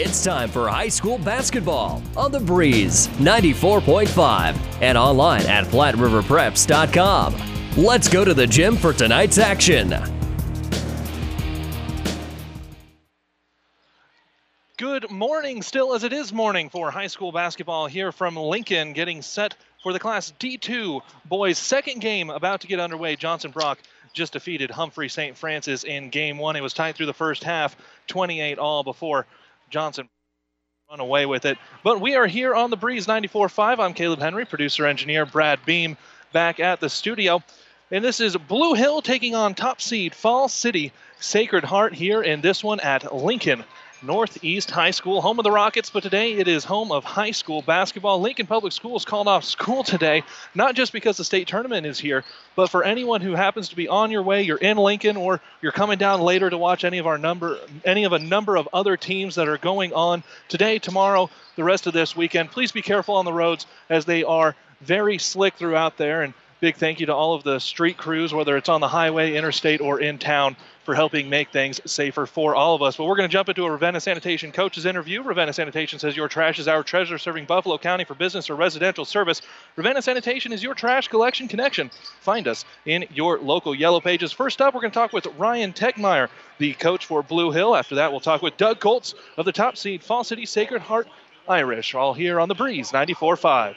It's time for high school basketball on the Breeze 94.5 and online at PlatteRiverPreps.com. Let's go to the gym for tonight's action. Good morning, still as it is morning for high school basketball here from Lincoln, getting set for the Class D2 boys' second game about to get underway. Johnson Brock just defeated Humphrey St. Francis in game one. It was tied through the first half, 28 all before Johnson run away with it. But we are here on the Breeze 94.5. I'm Caleb Henry, producer engineer Brad Beam, back at the studio. And this is Blue Hill taking on top seed Falls City Sacred Heart here in this one at Lincoln Northeast High School, home of the Rockets, but today it is home of high school basketball. Lincoln Public Schools called off school today, not just because the state tournament is here, but for anyone who happens to be on your way, you're in Lincoln, or you're coming down later to watch any of our number, any of a number of other teams that are going on today, tomorrow, the rest of this weekend. Please be careful on the roads as they are very slick throughout there and Big thank you to all of the street crews, whether it's on the highway, interstate, or in town, for helping make things safer for all of us. But we're going to jump into a Ravenna Sanitation coach's interview. Ravenna Sanitation says your trash is our treasure, serving Buffalo County for business or residential service. Ravenna Sanitation is your trash collection connection. Find us in your local yellow pages. First up, we're going to talk with Ryan Techmeyer, the coach for Blue Hill. After that, we'll talk with Doug Goltz of the top seed Falls City Sacred Heart Irish, all here on the Breeze 94 5.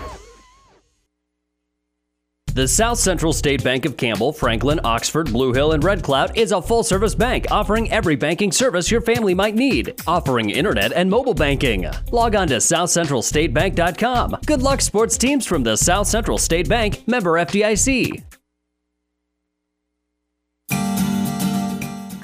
The South Central State Bank of Campbell, Franklin, Oxford, Blue Hill, and Red Cloud is a full service bank offering every banking service your family might need, offering internet and mobile banking. Log on to southcentralstatebank.com. Good luck, sports teams from the South Central State Bank, member FDIC.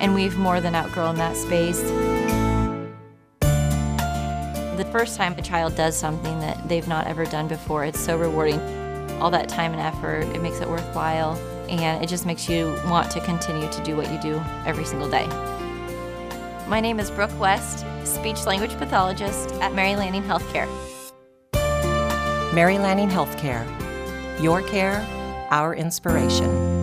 and we've more than outgrown that space. The first time a child does something that they've not ever done before, it's so rewarding. All that time and effort, it makes it worthwhile, and it just makes you want to continue to do what you do every single day. My name is Brooke West, speech language pathologist at Mary Lanning Healthcare. Mary Lanning Healthcare your care, our inspiration.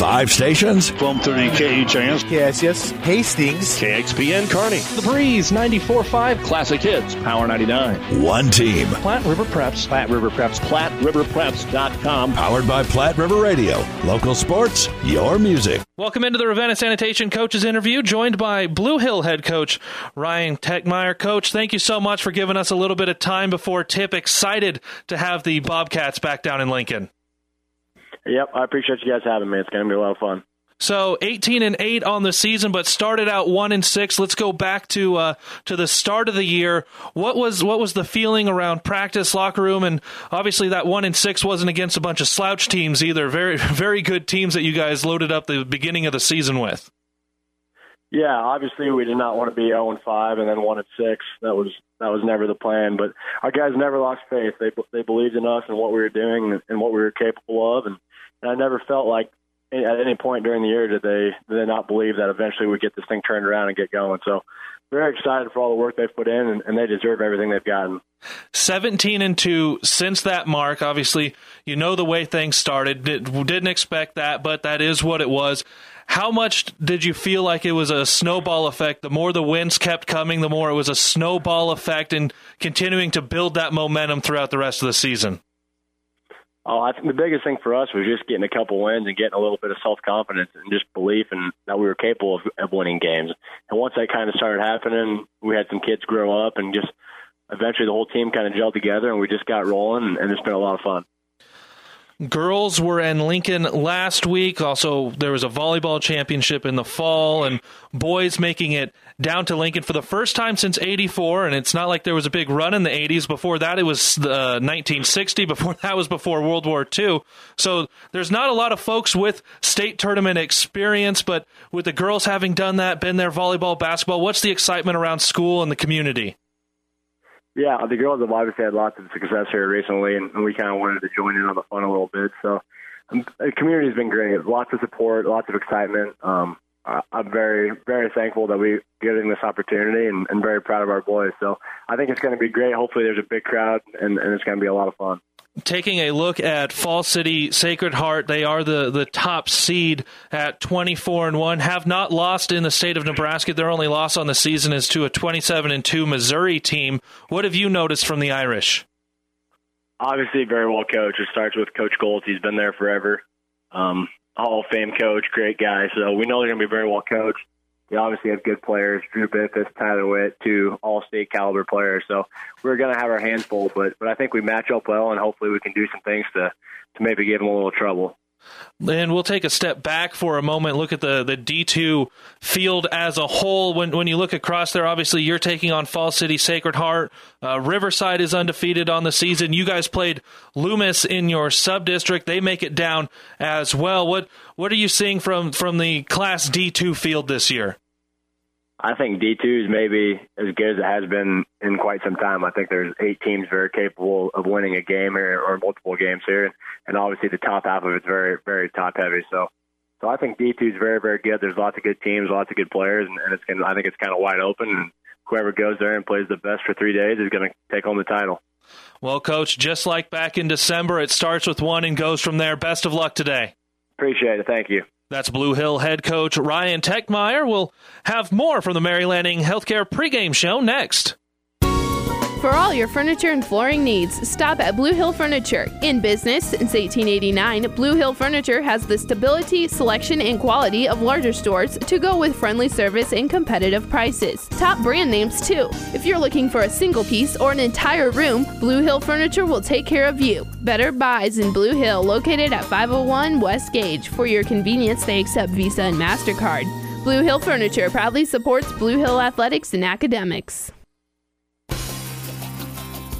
Five stations. 1230 KHAS. KSS. Hastings. KXPN Kearney. The Breeze 94.5. Classic Hits. Power 99. One team. Platte River Preps. Platte River Preps. PlatteRiverPreps.com. Powered by Platte River Radio. Local sports, your music. Welcome into the Ravenna Sanitation Coaches interview, joined by Blue Hill head coach Ryan Techmeyer. Coach, thank you so much for giving us a little bit of time before tip. Excited to have the Bobcats back down in Lincoln. Yep, I appreciate you guys having me. It's going to be a lot of fun. So 18 and 8 on the season, but started out 1 and 6. Let's go back to uh, to the start of the year. What was what was the feeling around practice, locker room, and obviously that 1 and 6 wasn't against a bunch of slouch teams either. Very very good teams that you guys loaded up the beginning of the season with. Yeah, obviously we did not want to be 0 and 5 and then 1 and 6. That was that was never the plan. But our guys never lost faith. They they believed in us and what we were doing and what we were capable of, and and I never felt like at any point during the year did they did they not believe that eventually we'd get this thing turned around and get going. So very excited for all the work they've put in, and, and they deserve everything they've gotten. 17 and 2 since that mark. Obviously, you know the way things started. Didn't expect that, but that is what it was. How much did you feel like it was a snowball effect? The more the wins kept coming, the more it was a snowball effect and continuing to build that momentum throughout the rest of the season. Oh, I think the biggest thing for us was just getting a couple wins and getting a little bit of self confidence and just belief in that we were capable of, of winning games. and once that kind of started happening, we had some kids grow up and just eventually the whole team kind of gelled together and we just got rolling and it's been a lot of fun. Girls were in Lincoln last week. Also, there was a volleyball championship in the fall, and boys making it down to Lincoln for the first time since 84. And it's not like there was a big run in the 80s. Before that, it was uh, 1960. Before that was before World War II. So there's not a lot of folks with state tournament experience, but with the girls having done that, been there, volleyball, basketball, what's the excitement around school and the community? Yeah, the girls have obviously had lots of success here recently, and, we kind of wanted to join in on the fun a little bit. So um, the community has been great. Lots of support, lots of excitement. Um, I'm very, very thankful that we're getting this opportunity and, and very proud of our boys. So I think it's going to be great. Hopefully, there's a big crowd, and, and it's going to be a lot of fun taking a look at Falls City Sacred Heart, they are the, the top seed at 24 and 1. Have not lost in the state of Nebraska. Their only loss on the season is to a 27 and 2 Missouri team. What have you noticed from the Irish? Obviously, very well coached. It starts with Coach Goltz. He's been there forever. Um, Hall of Fame coach, great guy. So we know they're going to be very well coached. They obviously have good players, Drew Biffis, Tyler Witt, two all-state caliber players. So we're going to have our hands full, but but I think we match up well, and hopefully we can do some things to to maybe give them a little trouble. And we'll take a step back for a moment, look at the, the D2 field as a whole. When, when you look across there, obviously you're taking on Falls City Sacred Heart. Uh, Riverside is undefeated on the season. You guys played Loomis in your sub district. They make it down as well. What what are you seeing from, from the Class D2 field this year? I think D2 is maybe as good as it has been in quite some time. I think there's eight teams very capable of winning a game or, or multiple games here, and, and obviously the top half of it's very, very top heavy. So, so I think D2 is very, very good. There's lots of good teams, lots of good players, and, and it's gonna, I think it's kind of wide open. And whoever goes there and plays the best for three days is going to take home the title. Well, coach, just like back in December, it starts with one and goes from there. Best of luck today. Appreciate it. Thank you. That's Blue Hill head coach Ryan Techmeyer. We'll have more from the Mary Lanning Healthcare pregame show next. For all your furniture and flooring needs, stop at Blue Hill Furniture. In business since 1889, Blue Hill Furniture has the stability, selection, and quality of larger stores to go with friendly service and competitive prices. Top brand names, too. If you're looking for a single piece or an entire room, Blue Hill Furniture will take care of you. Better Buys in Blue Hill, located at 501 West Gage. For your convenience, they accept Visa and MasterCard. Blue Hill Furniture proudly supports Blue Hill athletics and academics.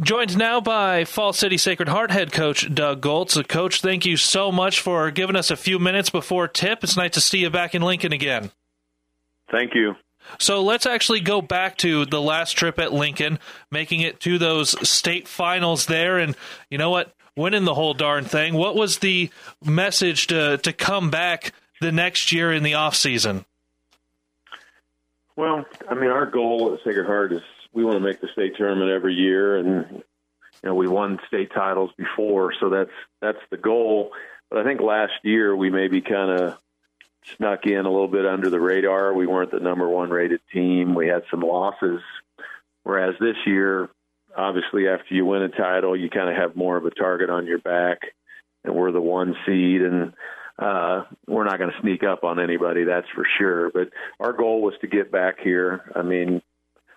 Joined now by Falls City Sacred Heart head coach Doug Goltz. Uh, coach, thank you so much for giving us a few minutes before tip. It's nice to see you back in Lincoln again. Thank you. So let's actually go back to the last trip at Lincoln, making it to those state finals there. And you know what? Winning the whole darn thing. What was the message to, to come back the next year in the off season? Well, I mean, our goal at Sacred Heart is we want to make the state tournament every year, and you know we won state titles before, so that's that's the goal. But I think last year we maybe kind of snuck in a little bit under the radar. We weren't the number one rated team. We had some losses, whereas this year, obviously, after you win a title, you kind of have more of a target on your back, and we're the one seed and uh, we're not going to sneak up on anybody, that's for sure. But our goal was to get back here. I mean,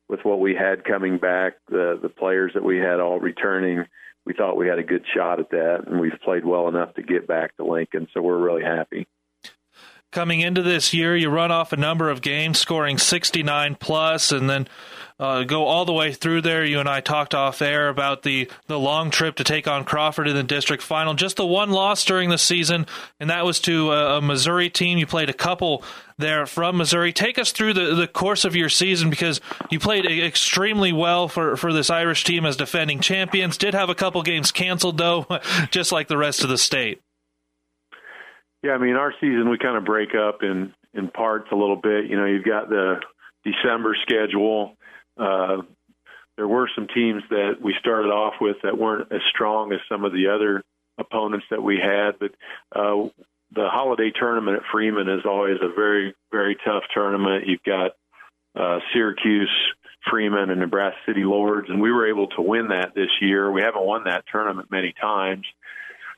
with what we had coming back, the the players that we had all returning, we thought we had a good shot at that, and we've played well enough to get back to Lincoln. So we're really happy. Coming into this year, you run off a number of games, scoring 69 plus, and then uh, go all the way through there. You and I talked off air about the, the long trip to take on Crawford in the district final. Just the one loss during the season, and that was to a, a Missouri team. You played a couple there from Missouri. Take us through the, the course of your season because you played extremely well for, for this Irish team as defending champions. Did have a couple games canceled, though, just like the rest of the state. Yeah, I mean, our season we kind of break up in in parts a little bit. You know, you've got the December schedule. Uh, there were some teams that we started off with that weren't as strong as some of the other opponents that we had, but uh, the holiday tournament at Freeman is always a very, very tough tournament. You've got uh, Syracuse, Freeman, and Nebraska City Lourdes, and we were able to win that this year. We haven't won that tournament many times.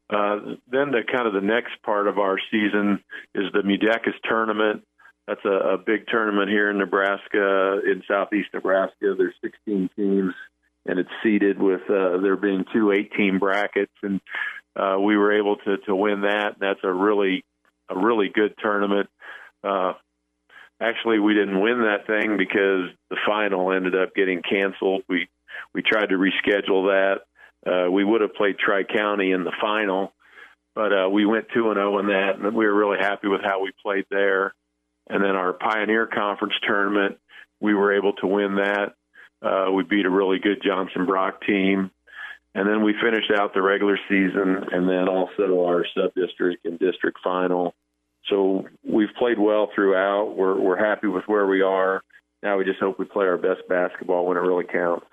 Uh, then the kind of the next part of our season is the Mudecas tournament. That's a, a big tournament here in Nebraska, in southeast Nebraska. There's 16 teams, and it's seeded with uh, there being two eight-team brackets, and uh, we were able to to win that. That's a really a really good tournament. Uh, actually, we didn't win that thing because the final ended up getting canceled. We we tried to reschedule that. Uh, we would have played Tri County in the final, but uh, we went two and zero oh in that, and we were really happy with how we played there. And then our Pioneer Conference tournament, we were able to win that. Uh, we beat a really good Johnson Brock team. And then we finished out the regular season and then also our sub district and district final. So we've played well throughout. We're, we're happy with where we are. Now we just hope we play our best basketball when it really counts.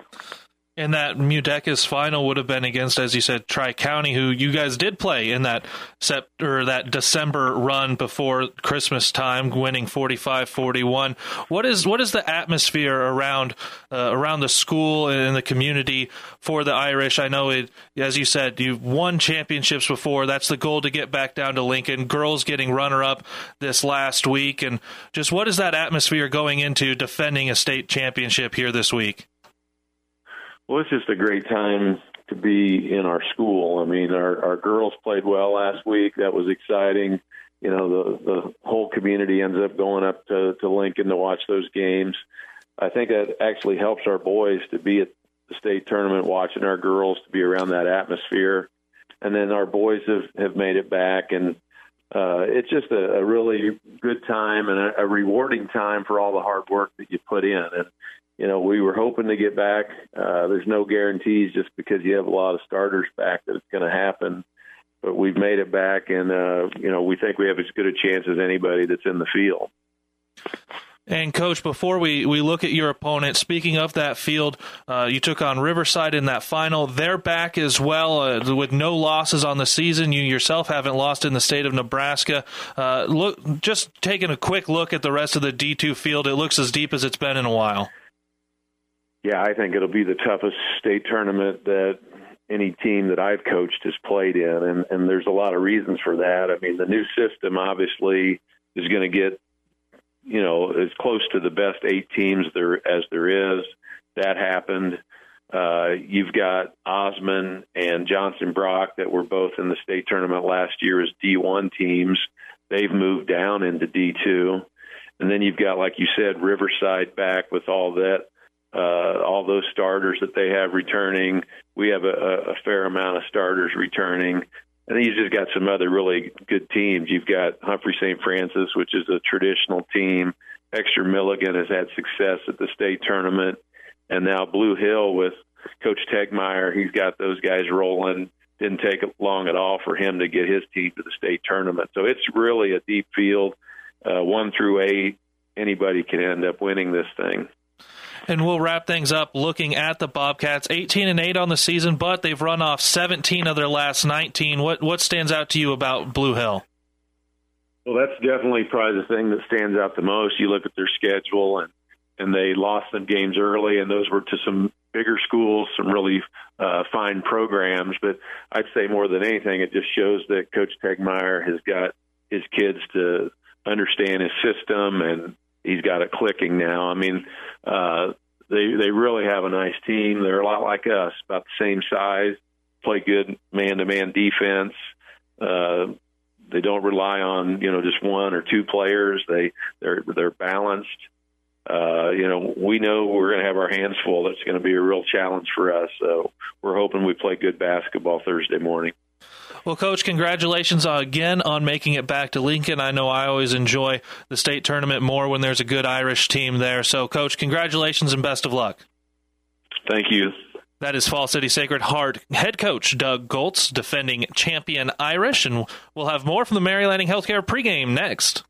And that Mudecas final would have been against, as you said, Tri County, who you guys did play in that set or that December run before Christmas time, winning 45-41. What is what is the atmosphere around uh, around the school and the community for the Irish? I know it, as you said, you've won championships before. That's the goal to get back down to Lincoln. Girls getting runner up this last week, and just what is that atmosphere going into defending a state championship here this week? Well, it's just a great time to be in our school. I mean, our our girls played well last week. That was exciting. You know, the the whole community ends up going up to to Lincoln to watch those games. I think that actually helps our boys to be at the state tournament watching our girls to be around that atmosphere. And then our boys have have made it back and uh, it's just a, a really good time and a, a rewarding time for all the hard work that you put in. And you know, we were hoping to get back. Uh, there's no guarantees just because you have a lot of starters back that it's going to happen. But we've made it back, and uh, you know, we think we have as good a chance as anybody that's in the field. And coach, before we, we look at your opponent, speaking of that field, uh, you took on Riverside in that final. They're back as well uh, with no losses on the season. You yourself haven't lost in the state of Nebraska. Uh, look, just taking a quick look at the rest of the D two field, it looks as deep as it's been in a while. Yeah, I think it'll be the toughest state tournament that any team that I've coached has played in, and and there's a lot of reasons for that. I mean, the new system obviously is going to get you know as close to the best eight teams there as there is. That happened. Uh, you've got Osmond and Johnson Brock that were both in the state tournament last year as D1 teams. They've moved down into D2. And then you've got, like you said, Riverside back with all that uh, all those starters that they have returning. We have a, a fair amount of starters returning. And then you just got some other really good teams. You've got Humphrey St. Francis, which is a traditional team. Exeter Milligan has had success at the state tournament. And now Blue Hill with Coach Tegmeyer, he's got those guys rolling. Didn't take long at all for him to get his team to the state tournament. So it's really a deep field, uh, one through eight. Anybody can end up winning this thing. And we'll wrap things up looking at the Bobcats. 18 and 8 on the season, but they've run off 17 of their last 19. What what stands out to you about Blue Hill? Well, that's definitely probably the thing that stands out the most. You look at their schedule and and they lost some games early, and those were to some bigger schools, some really uh, fine programs. But I'd say more than anything, it just shows that Coach Tegmeyer has got his kids to understand his system and he's got it clicking now. I mean, uh, they they really have a nice team. They're a lot like us, about the same size. Play good man-to-man defense. Uh, they don't rely on you know just one or two players. They they're they're balanced. Uh, you know, we know we're going to have our hands full. That's going to be a real challenge for us. So we're hoping we play good basketball Thursday morning. Well, Coach, congratulations again on making it back to Lincoln. I know I always enjoy the state tournament more when there's a good Irish team there. So, Coach, congratulations and best of luck. Thank you. That is Falls City Sacred Heart head coach Doug Goltz defending champion Irish, and we'll have more from the Mary Lanning Healthcare pregame next.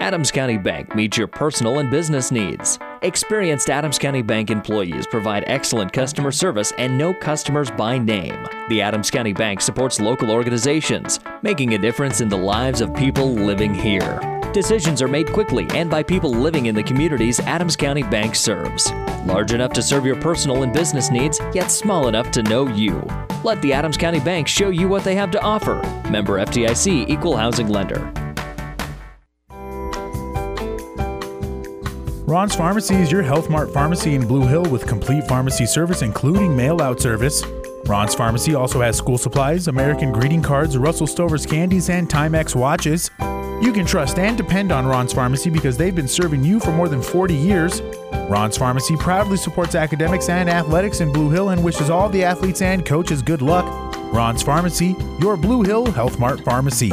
Adams County Bank meets your personal and business needs. Experienced Adams County Bank employees provide excellent customer service and know customers by name. The Adams County Bank supports local organizations, making a difference in the lives of people living here. Decisions are made quickly and by people living in the communities Adams County Bank serves. Large enough to serve your personal and business needs, yet small enough to know you. Let the Adams County Bank show you what they have to offer. Member FDIC Equal Housing Lender. Ron's Pharmacy is your Health Mart pharmacy in Blue Hill with complete pharmacy service, including mail out service. Ron's Pharmacy also has school supplies, American greeting cards, Russell Stover's candies, and Timex watches. You can trust and depend on Ron's Pharmacy because they've been serving you for more than 40 years. Ron's Pharmacy proudly supports academics and athletics in Blue Hill and wishes all the athletes and coaches good luck. Ron's Pharmacy, your Blue Hill Health Mart pharmacy.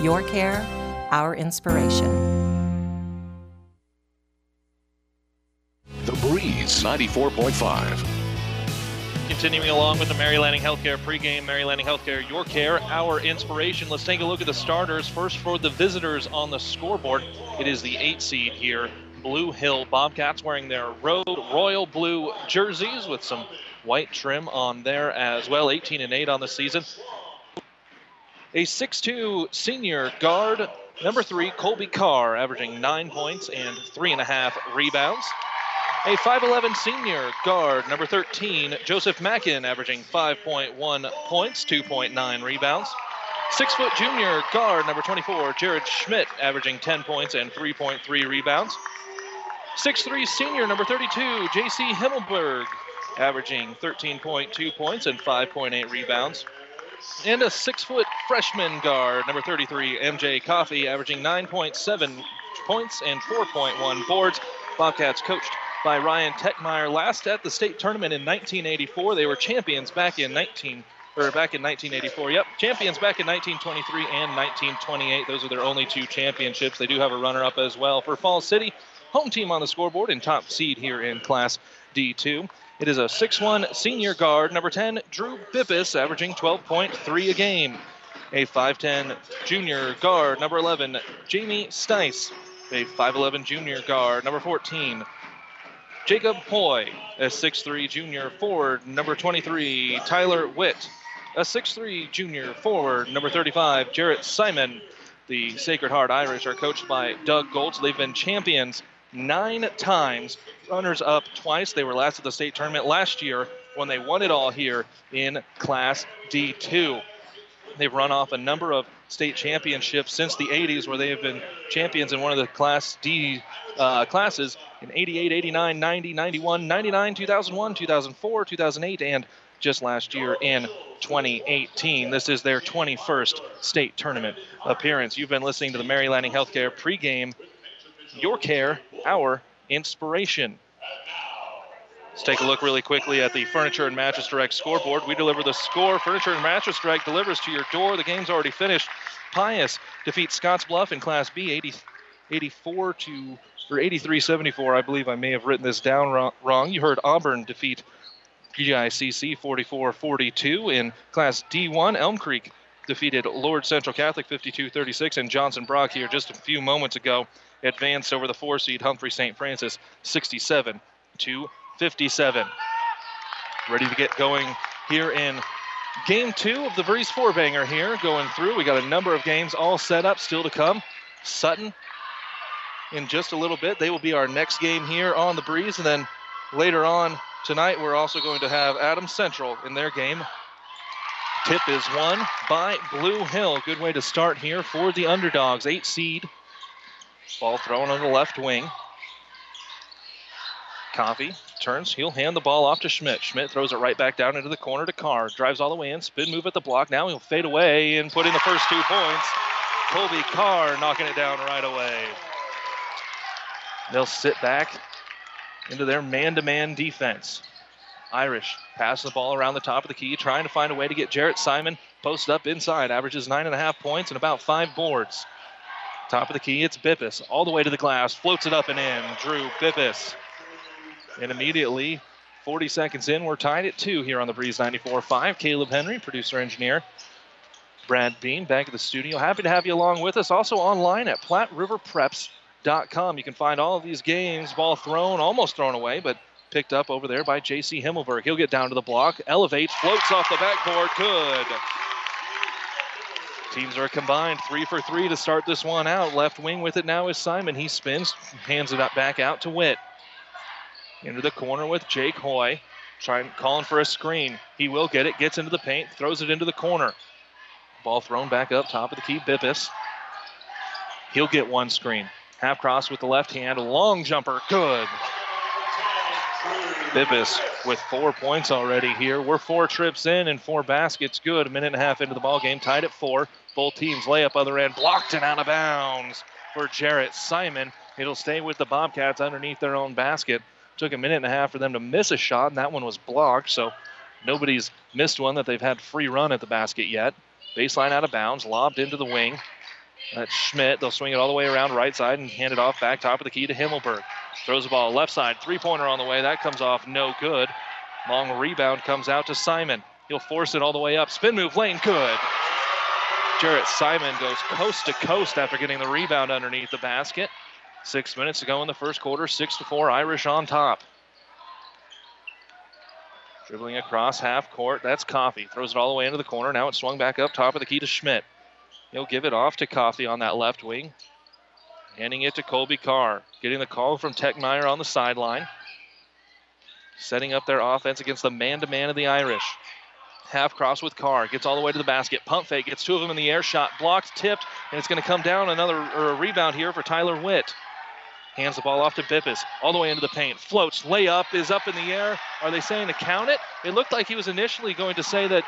your care, our inspiration. The Breeze 94.5. Continuing along with the Mary Lanning Healthcare pregame, Mary Lanning Healthcare, your care, our inspiration. Let's take a look at the starters. First for the visitors on the scoreboard, it is the eight seed here, Blue Hill Bobcats, wearing their road royal blue jerseys with some white trim on there as well. 18 and 8 on the season a 6'2 senior guard, number three, Colby Carr, averaging nine points and three and a half rebounds. A 5'11 senior guard, number 13, Joseph Mackin, averaging 5.1 points, 2.9 rebounds. Six foot junior guard, number 24, Jared Schmidt, averaging 10 points and 3.3 rebounds. 6'3 senior, number 32, J.C. Himmelberg, averaging 13.2 points and 5.8 rebounds and a six foot freshman guard, number 33, MJ Coffee, averaging 9.7 points and 4.1 boards. Bobcats coached by Ryan Techmeyer last at the state tournament in 1984. They were champions back in 19 or back in 1984. Yep, champions back in 1923 and 1928. Those are their only two championships. They do have a runner-up as well for Falls City. Home team on the scoreboard and top seed here in Class D2. It is a 6'1 senior guard, number 10, Drew Bippis, averaging 12.3 a game. A 5'10 junior guard, number 11, Jamie Stice. A 5'11 junior guard, number 14, Jacob Hoy. A 6'3 junior forward, number 23, Tyler Witt. A 6'3 junior forward, number 35, Jarrett Simon. The Sacred Heart Irish are coached by Doug Goltz. They've been champions nine times, runners up twice. They were last at the state tournament last year when they won it all here in Class D2. They've run off a number of state championships since the 80s, where they have been champions in one of the Class D uh, classes in 88, 89, 90, 91, 99, 2001, 2004, 2008, and just last year in 2018. This is their 21st state tournament appearance. You've been listening to the Mary Lanning Healthcare pregame your care, our inspiration. Let's take a look really quickly at the Furniture and Mattress Direct scoreboard. We deliver the score. Furniture and Mattress Direct delivers to your door. The game's already finished. Pius defeats Scottsbluff in Class B 80, 84 to or 83-74. I believe I may have written this down wrong. You heard Auburn defeat GICC 44-42 in Class D1. Elm Creek defeated Lourdes Central Catholic 52-36 and Johnson Brock here just a few moments ago advanced over the four seed Humphrey St. Francis 67 to 57. Ready to get going here in game two of the Breeze Four Banger here going through. We got a number of games all set up still to come. Sutton in just a little bit. They will be our next game here on the Breeze. And then later on tonight, we're also going to have Adams Central in their game. Tip is won by Blue Hill. Good way to start here for the underdogs. Eight seed. Ball thrown on the left wing. Coffee turns. He'll hand the ball off to Schmidt. Schmidt throws it right back down into the corner to Carr. Drives all the way in. Spin move at the block. Now he'll fade away and put in the first two points. Colby Carr knocking it down right away. They'll sit back into their man to man defense. Irish pass the ball around the top of the key, trying to find a way to get Jarrett Simon posted up inside. Averages nine and a half points and about five boards. Top of the key, it's Bippus. All the way to the glass, floats it up and in. Drew Bippus. And immediately, 40 seconds in, we're tied at two here on the Breeze 94.5. Caleb Henry, producer engineer. Brad Bean back at the studio. Happy to have you along with us. Also online at PlatteRiverPreps.com. You can find all of these games, ball thrown, almost thrown away, but picked up over there by J.C. Himmelberg. He'll get down to the block, elevates, floats off the backboard. Good. Teams are combined three for three to start this one out. Left wing with it now is Simon. He spins, hands it up back out to Witt. Into the corner with Jake Hoy. Trying calling for a screen. He will get it, gets into the paint, throws it into the corner. Ball thrown back up, top of the key, Bippus. He'll get one screen. Half cross with the left hand, long jumper, good. Bibbis with four points already here. We're four trips in and four baskets good. A minute and a half into the ball game, tied at four. Both teams lay up other end, blocked and out of bounds for Jarrett Simon. It'll stay with the Bobcats underneath their own basket. Took a minute and a half for them to miss a shot, and that one was blocked. So nobody's missed one that they've had free run at the basket yet. Baseline out of bounds, lobbed into the wing. That's Schmidt. They'll swing it all the way around right side and hand it off back top of the key to Himmelberg. Throws the ball left side, three pointer on the way. That comes off no good. Long rebound comes out to Simon. He'll force it all the way up. Spin move lane, good. Jarrett Simon goes coast to coast after getting the rebound underneath the basket. Six minutes to go in the first quarter, six to four, Irish on top. Dribbling across half court, that's Coffee. Throws it all the way into the corner. Now it's swung back up top of the key to Schmidt. He'll give it off to Coffee on that left wing. Handing it to Colby Carr. Getting the call from Techmeyer on the sideline. Setting up their offense against the man to man of the Irish. Half cross with Carr. Gets all the way to the basket. Pump fake. Gets two of them in the air. Shot blocked, tipped, and it's going to come down another or a rebound here for Tyler Witt. Hands the ball off to Bippis. All the way into the paint. Floats. Layup is up in the air. Are they saying to count it? It looked like he was initially going to say that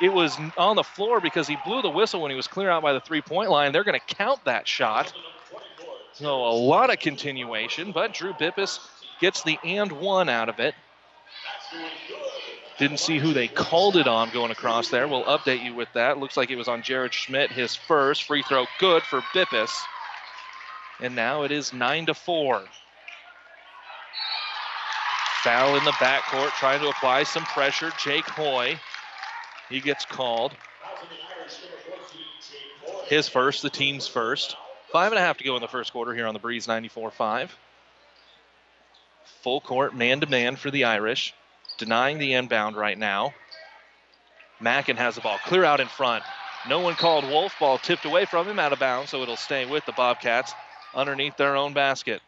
it was on the floor because he blew the whistle when he was clear out by the three point line. They're going to count that shot. So a lot of continuation, but Drew Bippis gets the and one out of it. Didn't see who they called it on going across there. We'll update you with that. Looks like it was on Jared Schmidt, his first free throw, good for Bippis. And now it is nine to four. Foul in the backcourt, trying to apply some pressure. Jake Hoy, he gets called. His first, the team's first. Five and a half to go in the first quarter here on the Breeze 94 5. Full court, man to man for the Irish. Denying the inbound right now. Mackin has the ball clear out in front. No one called Wolf. Ball tipped away from him out of bounds, so it'll stay with the Bobcats underneath their own basket.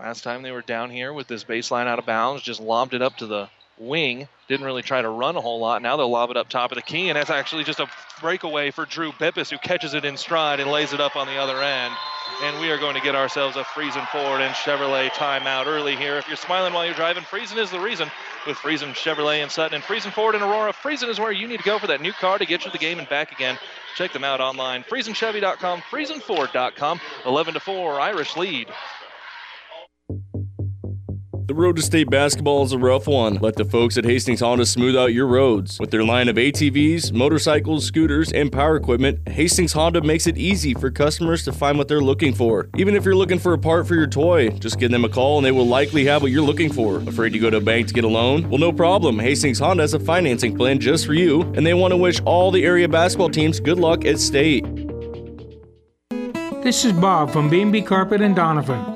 Last time they were down here with this baseline out of bounds, just lobbed it up to the wing. Didn't really try to run a whole lot. Now they'll lob it up top of the key, and that's actually just a breakaway for Drew Bippis, who catches it in stride and lays it up on the other end. And we are going to get ourselves a Friesen Ford and Chevrolet timeout early here. If you're smiling while you're driving, Friesen is the reason. With Friesen Chevrolet and Sutton and Friesen Ford and Aurora, Friesen is where you need to go for that new car to get you to the game and back again. Check them out online. FriesenChevy.com, FriesenFord.com. 11 to 4, Irish lead. The road to state basketball is a rough one. Let the folks at Hastings Honda smooth out your roads. With their line of ATVs, motorcycles, scooters, and power equipment, Hastings Honda makes it easy for customers to find what they're looking for. Even if you're looking for a part for your toy, just give them a call and they will likely have what you're looking for. Afraid to go to a bank to get a loan? Well, no problem. Hastings Honda has a financing plan just for you, and they want to wish all the area basketball teams good luck at state. This is Bob from B&B Carpet and Doniphan.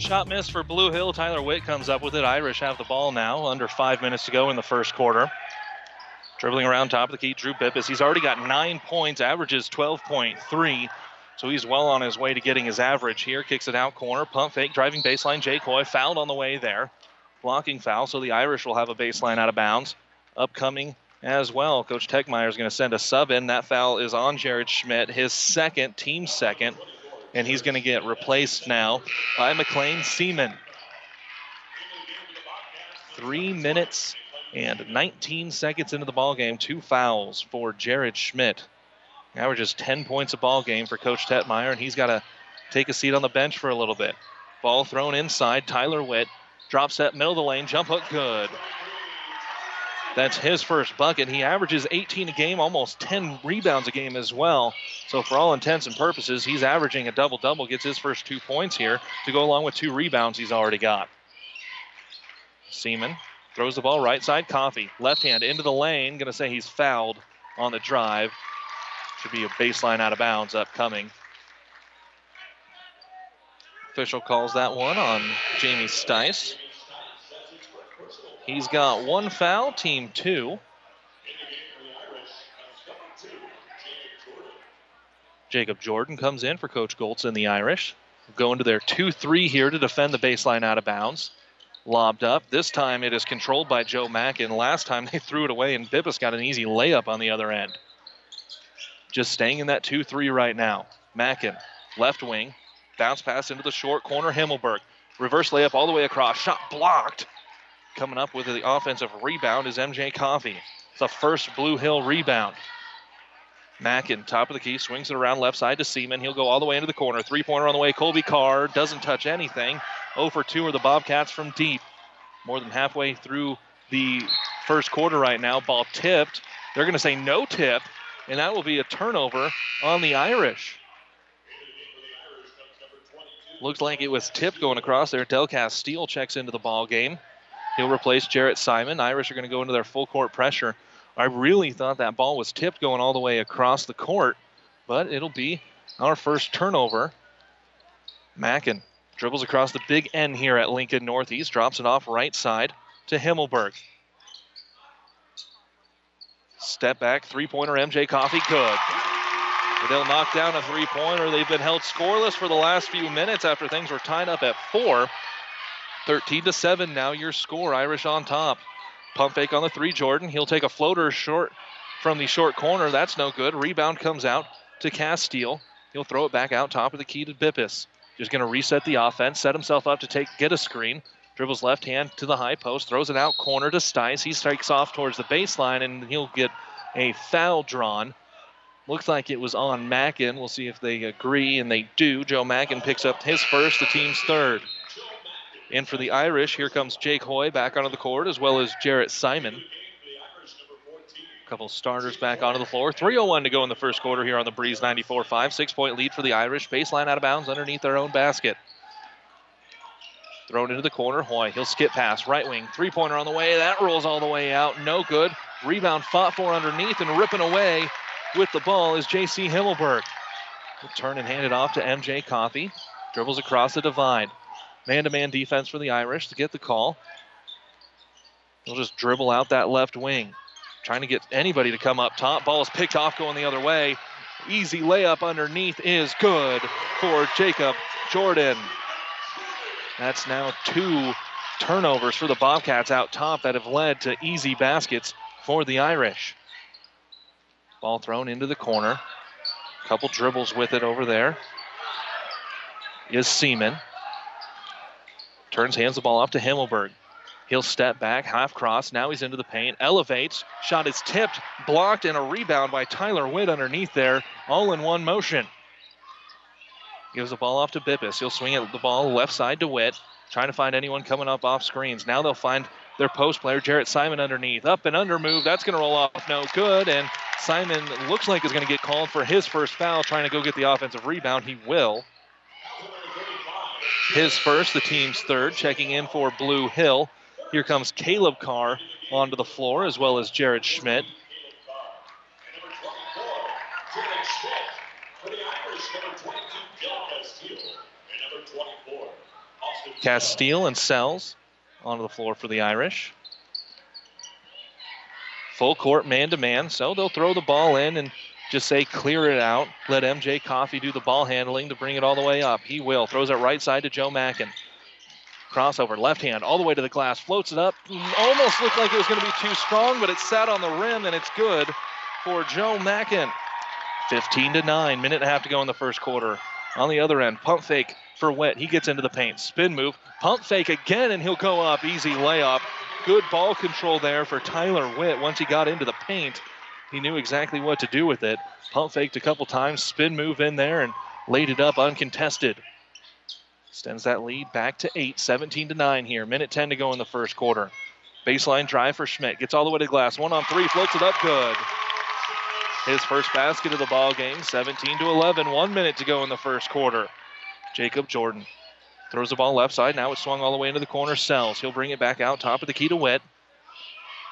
Shot miss for Blue Hill. Tyler Witt comes up with it. Irish have the ball now. Under five minutes to go in the first quarter. Dribbling around top of the key, Drew Bippis. He's already got nine points, averages 12.3. So he's well on his way to getting his average here. Kicks it out corner, pump fake, driving baseline. Jake Hoy fouled on the way there. Blocking foul, so the Irish will have a baseline out of bounds. Upcoming as well. Coach Techmeyer is going to send a sub in. That foul is on Jared Schmidt, his second, team second, and he's going to get replaced now by McLean Seaman. Three minutes and 19 seconds into the ball game, two fouls for Jared Schmidt. Averages 10 points a ball game for Coach Tetmeyer, and he's got to take a seat on the bench for a little bit. Ball thrown inside. Tyler Witt drops that middle of the lane. Jump hook good. That's his first bucket. He averages 18 a game, almost 10 rebounds a game as well. So, for all intents and purposes, he's averaging a double double, gets his first two points here to go along with two rebounds he's already got. Seaman throws the ball right side. Coffee, left hand into the lane. Going to say he's fouled on the drive. Should be a baseline out of bounds upcoming. Official calls that one on Jamie Stice. He's got one foul, team two. Jacob Jordan comes in for Coach Goltz and the Irish. Go into their 2 3 here to defend the baseline out of bounds. Lobbed up. This time it is controlled by Joe Mackin. Last time they threw it away, and Bippus got an easy layup on the other end. Just staying in that 2 3 right now. Mackin, left wing, bounce pass into the short corner. Himmelberg, reverse layup all the way across. Shot blocked. Coming up with the offensive rebound is MJ Coffee. It's a first Blue Hill rebound. Mackin, top of the key, swings it around left side to Seaman. He'll go all the way into the corner. Three pointer on the way. Colby Carr doesn't touch anything. 0 for 2 are the Bobcats from deep. More than halfway through the first quarter right now. Ball tipped. They're going to say no tip, and that will be a turnover on the Irish. Looks like it was tipped going across there. Delcast Steele checks into the ball game. He'll replace Jarrett Simon. Irish are going to go into their full court pressure. I really thought that ball was tipped going all the way across the court, but it'll be our first turnover. Mackin dribbles across the big N here at Lincoln Northeast, drops it off right side to Himmelberg. Step back, three pointer, MJ Coffee, good. They'll knock down a three pointer. They've been held scoreless for the last few minutes after things were tied up at four. 13 to 7 now your score. Irish on top. Pump fake on the three, Jordan. He'll take a floater short from the short corner. That's no good. Rebound comes out to Castile. He'll throw it back out top of the key to Bippis. Just going to reset the offense, set himself up to take get a screen. Dribbles left hand to the high post, throws it out corner to Stice. He strikes off towards the baseline, and he'll get a foul drawn. Looks like it was on Mackin. We'll see if they agree, and they do. Joe Mackin picks up his first, the team's third. And for the Irish, here comes Jake Hoy back onto the court, as well as Jarrett Simon. A couple starters back onto the floor. 3.01 to go in the first quarter here on the Breeze 94 5. Six point lead for the Irish. Baseline out of bounds underneath their own basket. Thrown into the corner. Hoy, he'll skip pass. Right wing. Three pointer on the way. That rolls all the way out. No good. Rebound fought for underneath and ripping away with the ball is J.C. Himmelberg. He'll turn and hand it off to MJ Coffey. Dribbles across the divide. Man to man defense for the Irish to get the call. He'll just dribble out that left wing. Trying to get anybody to come up top. Ball is picked off going the other way. Easy layup underneath is good for Jacob Jordan. That's now two turnovers for the Bobcats out top that have led to easy baskets for the Irish. Ball thrown into the corner. Couple dribbles with it over there. Is Seaman. Turns, hands the ball off to Himmelberg. He'll step back, half cross. Now he's into the paint, elevates. Shot is tipped, blocked, and a rebound by Tyler Witt underneath there, all in one motion. Gives the ball off to Bippis. He'll swing it the ball left side to Witt, trying to find anyone coming up off screens. Now they'll find their post player, Jarrett Simon, underneath. Up and under move. That's going to roll off. No good. And Simon looks like is going to get called for his first foul, trying to go get the offensive rebound. He will. His first, the team's third. Checking in for Blue Hill. Here comes Caleb Carr onto the floor, as well as Jared Schmidt. Castile and Sells onto the floor for the Irish. Full court man to man, so they'll throw the ball in and just say clear it out. Let MJ Coffee do the ball handling to bring it all the way up. He will. Throws it right side to Joe Mackin. Crossover, left hand, all the way to the glass, floats it up. Almost looked like it was going to be too strong, but it sat on the rim, and it's good for Joe Mackin. 15 to 9, minute and a half to go in the first quarter. On the other end, pump fake for Witt. He gets into the paint. Spin move, pump fake again, and he'll go up. Easy layup. Good ball control there for Tyler Witt. Once he got into the paint, he knew exactly what to do with it. Pump faked a couple times, spin move in there, and laid it up uncontested. Extends that lead back to 8, 17 to 9 here. Minute 10 to go in the first quarter. Baseline drive for Schmidt. Gets all the way to glass. One on three, floats it up good. His first basket of the ball game, 17 to 11. One minute to go in the first quarter. Jacob Jordan throws the ball left side. Now it's swung all the way into the corner. Sells. He'll bring it back out top of the key to Witt.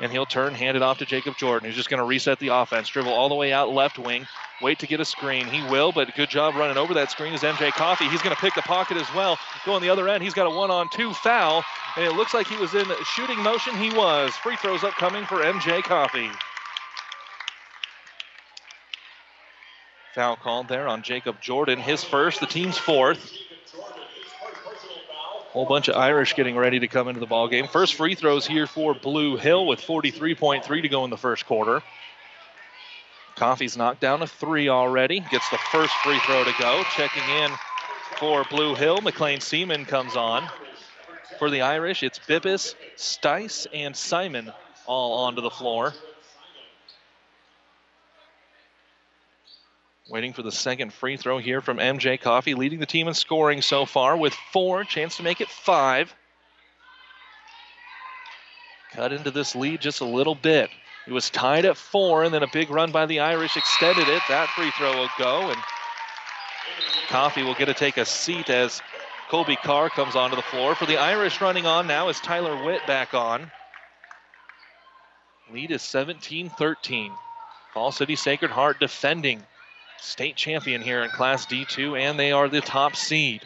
And he'll turn, hand it off to Jacob Jordan, who's just going to reset the offense. Dribble all the way out left wing. Wait to get a screen. He will, but good job running over that screen is MJ Coffee. He's going to pick the pocket as well. Go on the other end. He's got a one on two foul, and it looks like he was in shooting motion. He was. Free throws upcoming for MJ Coffee. Foul called there on Jacob Jordan. His first, the team's fourth. Whole bunch of Irish getting ready to come into the ball game. First free throws here for Blue Hill with 43.3 to go in the first quarter. Coffee's knocked down a three already. Gets the first free throw to go. Checking in for Blue Hill. McLean Seaman comes on. For the Irish, it's Bippis, Stice, and Simon all onto the floor. Waiting for the second free throw here from MJ Coffee, leading the team in scoring so far with four. Chance to make it five. Cut into this lead just a little bit. It was tied at four, and then a big run by the Irish extended it. That free throw will go, and Coffee will get to take a seat as Colby Carr comes onto the floor. For the Irish running on now is Tyler Witt back on. Lead is 17 13. Falls City Sacred Heart defending state champion here in Class D2, and they are the top seed.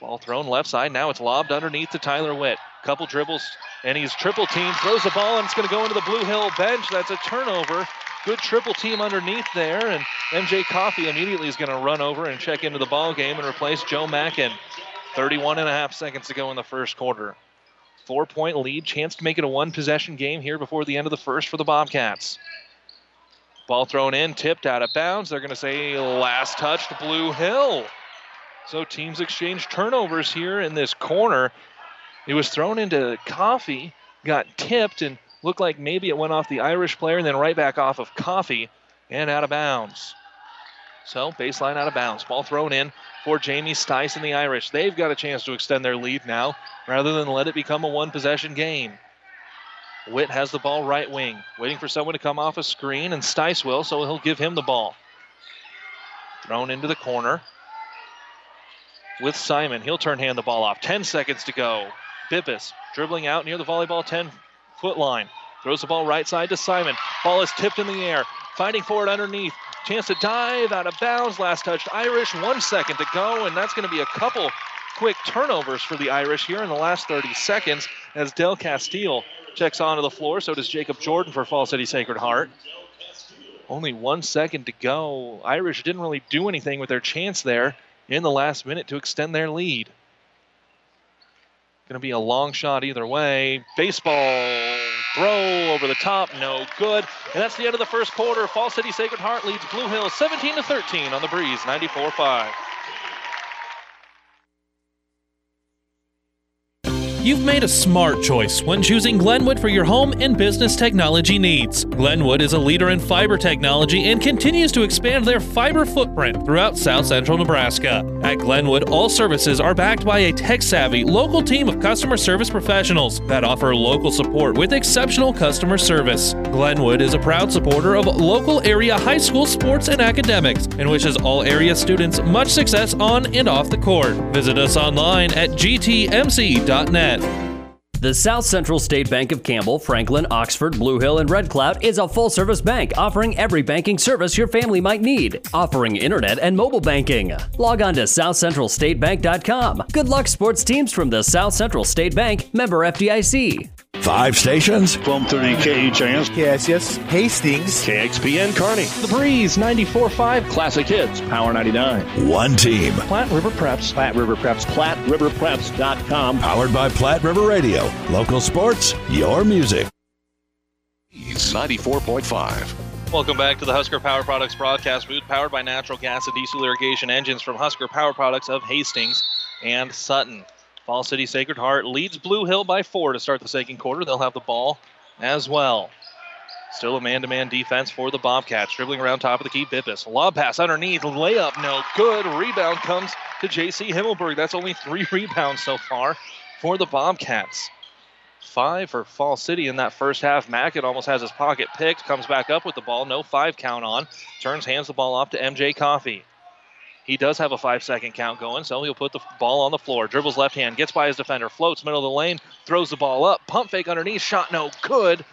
Ball thrown left side. Now it's lobbed underneath to Tyler Witt. Couple dribbles, and he's triple team. Throws the ball, and it's going to go into the Blue Hill bench. That's a turnover. Good triple team underneath there, and MJ Coffee immediately is going to run over and check into the ball game and replace Joe Mackin. 31 and a half seconds to go in the first quarter. Four point lead, chance to make it a one possession game here before the end of the first for the Bobcats. Ball thrown in, tipped out of bounds. They're going to say last touch to Blue Hill. So teams exchange turnovers here in this corner. It was thrown into Coffee, got tipped, and looked like maybe it went off the Irish player and then right back off of Coffee and out of bounds. So baseline out of bounds. Ball thrown in for Jamie Stice and the Irish. They've got a chance to extend their lead now rather than let it become a one possession game. Witt has the ball right wing, waiting for someone to come off a screen, and Stice will, so he'll give him the ball. Thrown into the corner with Simon. He'll turn hand the ball off. 10 seconds to go. Bippis dribbling out near the volleyball 10 foot line. Throws the ball right side to Simon. Ball is tipped in the air. Fighting for it underneath. Chance to dive out of bounds. Last touched Irish. One second to go, and that's going to be a couple quick turnovers for the Irish here in the last 30 seconds as Del Castile checks onto the floor. So does Jacob Jordan for Falls City Sacred Heart. Only one second to go. Irish didn't really do anything with their chance there in the last minute to extend their lead. Going to be a long shot either way. Baseball throw over the top, no good. And that's the end of the first quarter. Falls City Sacred Heart leads Blue Hill 17 to 13 on the breeze, 94 5. You've made a smart choice when choosing Glenwood for your home and business technology needs. Glenwood is a leader in fiber technology and continues to expand their fiber footprint throughout south central Nebraska. At Glenwood, all services are backed by a tech savvy local team of customer service professionals that offer local support with exceptional customer service. Glenwood is a proud supporter of local area high school sports and academics and wishes all area students much success on and off the court. Visit us online at gtmc.net. The South Central State Bank of Campbell, Franklin, Oxford, Blue Hill, and Red Cloud is a full service bank offering every banking service your family might need, offering internet and mobile banking. Log on to southcentralstatebank.com. Good luck, sports teams from the South Central State Bank, member FDIC. Five stations. 1230 KHAS. KSS. Hastings. KXPN Kearney. The Breeze 94.5. Classic Hits. Power 99. One team. Platte River Preps. Platte River Preps. PlatteRiverPreps.com. Powered by Platte River Radio. Local sports, your music. 94.5. Welcome back to the Husker Power Products broadcast booth, powered by natural gas and diesel irrigation engines from Husker Power Products of Hastings and Sutton. Falls City Sacred Heart leads Blue Hill by four to start the second quarter. They'll have the ball as well. Still a man-to-man defense for the Bobcats. Dribbling around top of the key, Bippus. Lob pass underneath, layup, no good. Rebound comes to J.C. Himmelberg. That's only three rebounds so far for the Bobcats. Five for Falls City in that first half. Mackin almost has his pocket picked, comes back up with the ball, no five count on. Turns, hands the ball off to MJ Coffee. He does have a five second count going, so he'll put the ball on the floor. Dribbles left hand, gets by his defender, floats middle of the lane, throws the ball up, pump fake underneath, shot no good.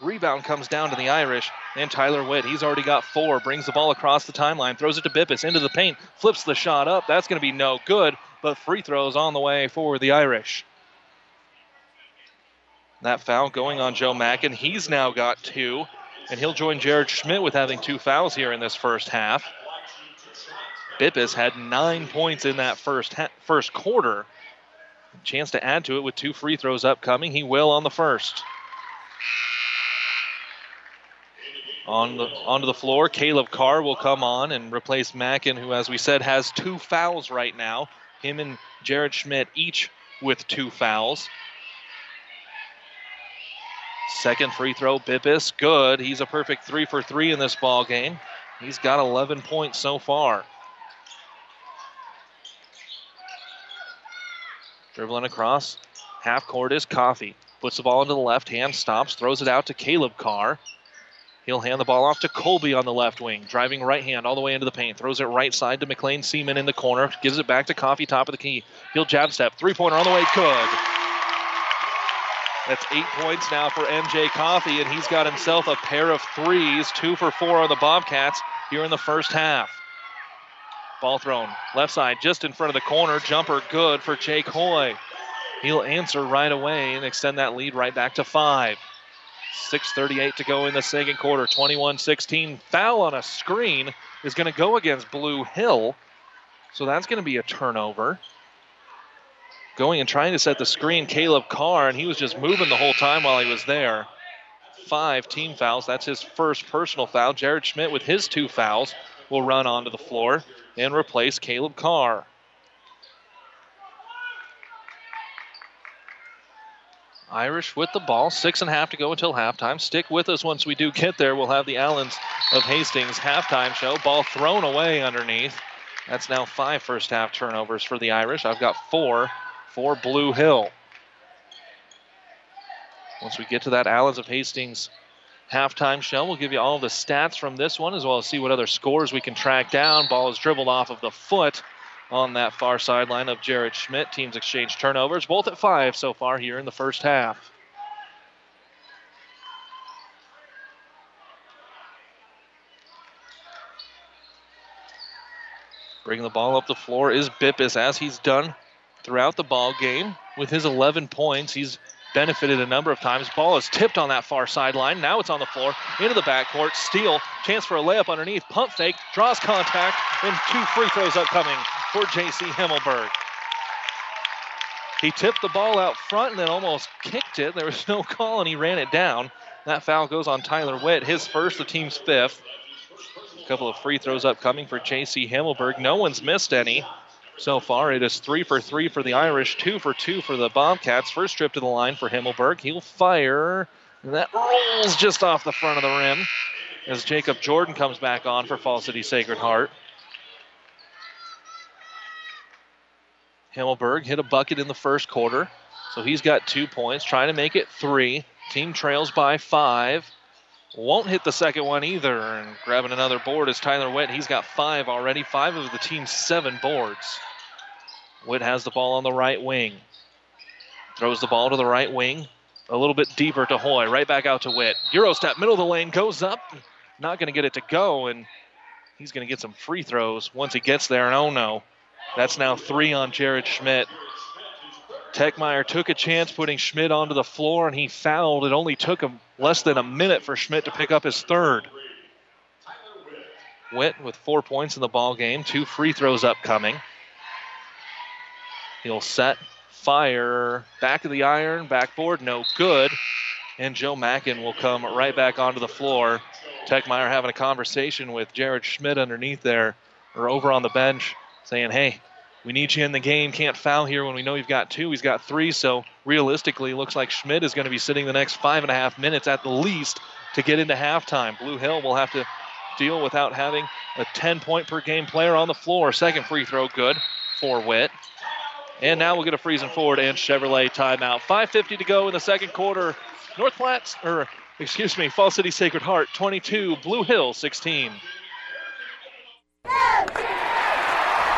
Rebound comes down to the Irish and Tyler Witt. He's already got four, brings the ball across the timeline, throws it to Bippus into the paint, flips the shot up. That's going to be no good, but free throws on the way for the Irish. That foul going on Joe Mackin. He's now got two, and he'll join Jared Schmidt with having two fouls here in this first half. Bippus had nine points in that first ha- first quarter. Chance to add to it with two free throws upcoming. He will on the first. On the onto the floor, Caleb Carr will come on and replace Mackin, who, as we said, has two fouls right now. Him and Jared Schmidt each with two fouls. Second free throw, Bippus, good. He's a perfect three for three in this ball game. He's got 11 points so far. Dribbling across, half court is Coffee. Puts the ball into the left hand, stops, throws it out to Caleb Carr. He'll hand the ball off to Colby on the left wing, driving right hand all the way into the paint. Throws it right side to McLean Seaman in the corner. Gives it back to Coffee, top of the key. He'll jab step. Three pointer on the way. Good. That's eight points now for MJ Coffee, and he's got himself a pair of threes, two for four on the Bobcats here in the first half. Ball thrown left side, just in front of the corner. Jumper good for Jake Hoy. He'll answer right away and extend that lead right back to five. 6.38 to go in the second quarter. 21 16. Foul on a screen is going to go against Blue Hill. So that's going to be a turnover. Going and trying to set the screen, Caleb Carr, and he was just moving the whole time while he was there. Five team fouls. That's his first personal foul. Jared Schmidt, with his two fouls, will run onto the floor and replace Caleb Carr. Irish with the ball. Six and a half to go until halftime. Stick with us once we do get there. We'll have the Allens of Hastings halftime show. Ball thrown away underneath. That's now five first half turnovers for the Irish. I've got four for Blue Hill. Once we get to that Allens of Hastings halftime show, we'll give you all the stats from this one as well as see what other scores we can track down. Ball is dribbled off of the foot on that far sideline of Jared Schmidt. Teams exchange turnovers, both at five so far here in the first half. Bringing the ball up the floor is Bippus, as he's done throughout the ball game. With his 11 points, he's benefited a number of times. Ball is tipped on that far sideline. Now it's on the floor, into the backcourt. Steal, chance for a layup underneath. Pump fake, draws contact, and two free throws upcoming for J.C. Himmelberg. He tipped the ball out front and then almost kicked it. There was no call, and he ran it down. That foul goes on Tyler Witt, his first, the team's fifth. A couple of free throws upcoming for J.C. Himmelberg. No one's missed any so far. It is three for three for the Irish, two for two for the Bobcats. First trip to the line for Himmelberg. He'll fire. And that rolls just off the front of the rim as Jacob Jordan comes back on for Falls City Sacred Heart. Himmelberg hit a bucket in the first quarter, so he's got two points, trying to make it three. Team trails by five. Won't hit the second one either, and grabbing another board is Tyler Witt. He's got five already, five of the team's seven boards. Witt has the ball on the right wing. Throws the ball to the right wing. A little bit deeper to Hoy. Right back out to Witt. Euro step, middle of the lane, goes up. Not going to get it to go, and he's going to get some free throws once he gets there. And oh no, that's now three on Jared Schmidt. Techmeyer took a chance putting Schmidt onto the floor, and he fouled. It only took him less than a minute for Schmidt to pick up his third. Witt with four points in the ball game, two free throws upcoming. He'll set, fire, back of the iron, backboard, no good. And Joe Mackin will come right back onto the floor. Techmeyer having a conversation with Jared Schmidt underneath there, or over on the bench, saying, hey, we need you in the game. Can't foul here when we know you've got two. He's got three, so realistically, looks like Schmidt is going to be sitting the next five and a half minutes at the least to get into halftime. Blue Hill will have to deal without having a 10 point per game player on the floor. Second free throw, good for Witt. And now we'll get a freezing forward and Chevrolet timeout. 5.50 to go in the second quarter. North Platte, or excuse me, Falls City Sacred Heart 22, Blue Hill 16.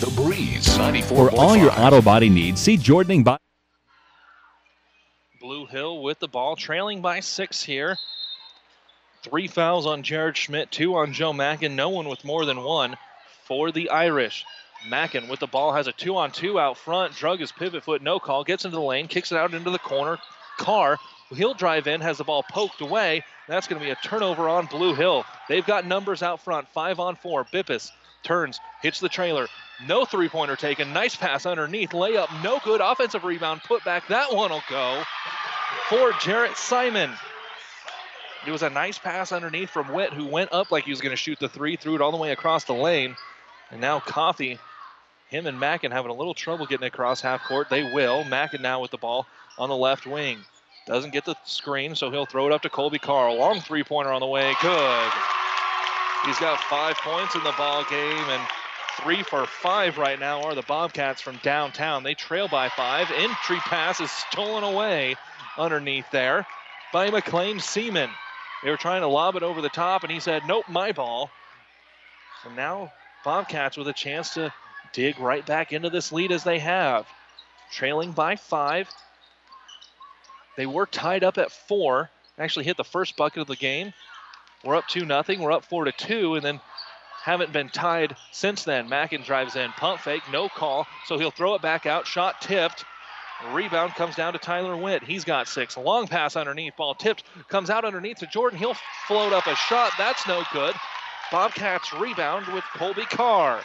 The Breeze 94.5. For all your auto body needs, see Jordaning Body. Blue Hill with the ball, trailing by six here. Three fouls on Jared Schmidt, two on Joe Mackin, no one with more than one for the Irish. Mackin with the ball has a two on two out front, drug his pivot foot, no call, gets into the lane, kicks it out into the corner. Carr, he'll drive in, has the ball poked away. That's going to be a turnover on Blue Hill. They've got numbers out front, five on four. Bippus turns, hits the trailer, no three pointer taken. Nice pass underneath. Layup, no good. Offensive rebound, put back. That one will go for Jarrett Simon. It was a nice pass underneath from Witt, who went up like he was going to shoot the three, threw it all the way across the lane. And now Coffee, him and Mackin having a little trouble getting across half court. They will. Mackin now with the ball on the left wing. Doesn't get the screen, so he'll throw it up to Colby Carr. Long three pointer on the way. Good. He's got five points in the ball game, and three for five right now are the Bobcats from downtown. They trail by five. Entry pass is stolen away underneath there by McLean Seaman. They were trying to lob it over the top, and he said, Nope, my ball. So now Bobcats with a chance to dig right back into this lead as they have. Trailing by five. They were tied up at four. Actually hit the first bucket of the game. We're up two nothing. We're up four to two, and then haven't been tied since then. Mackin drives in, pump fake, no call, so he'll throw it back out. Shot tipped. Rebound comes down to Tyler Witt. He's got six. Long pass underneath, ball tipped, comes out underneath to Jordan. He'll float up a shot. That's no good. Bobcats rebound with Colby Carr.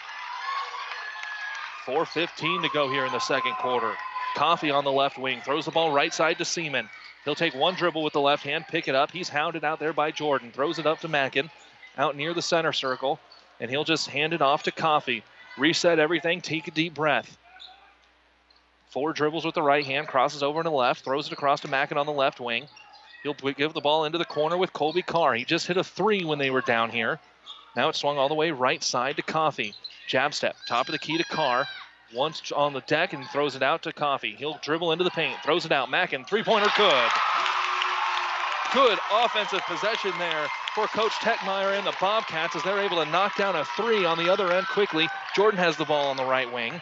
4.15 to go here in the second quarter. Coffee on the left wing throws the ball right side to Seaman. He'll take one dribble with the left hand, pick it up. He's hounded out there by Jordan. Throws it up to Mackin, out near the center circle and he'll just hand it off to Coffee. Reset everything, take a deep breath. Four dribbles with the right hand, crosses over to the left, throws it across to Mackin on the left wing. He'll give the ball into the corner with Colby Carr. He just hit a three when they were down here. Now it swung all the way right side to Coffee. Jab step, top of the key to Carr. Once on the deck and throws it out to Coffee. He'll dribble into the paint, throws it out. Mackin, three pointer, good. Good offensive possession there for Coach Techmeyer and the Bobcats as they're able to knock down a three on the other end quickly. Jordan has the ball on the right wing.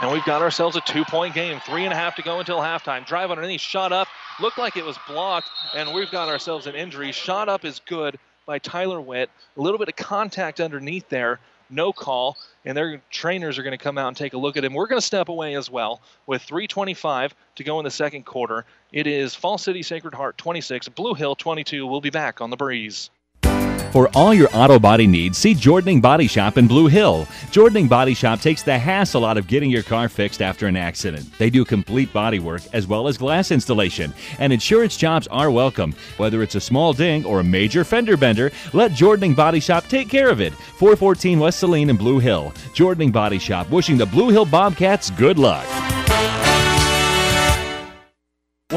And we've got ourselves a two point game. Three and a half to go until halftime. Drive underneath, shot up. Looked like it was blocked, and we've got ourselves an injury. Shot up is good by Tyler Witt. A little bit of contact underneath there no call, and their trainers are going to come out and take a look at him. We're going to step away as well with 3:25 to go in the second quarter. It is Falls City Sacred Heart 26, Blue Hill 22. We'll be back on the breeze. For all your auto body needs, see Jordaning Body Shop in Blue Hill. Jordaning Body Shop takes the hassle out of getting your car fixed after an accident. They do complete body work as well as glass installation, and insurance jobs are welcome. Whether it's a small ding or a major fender bender, let Jordaning Body Shop take care of it. 414 West Saline in Blue Hill. Jordaning Body Shop wishing the Blue Hill Bobcats good luck.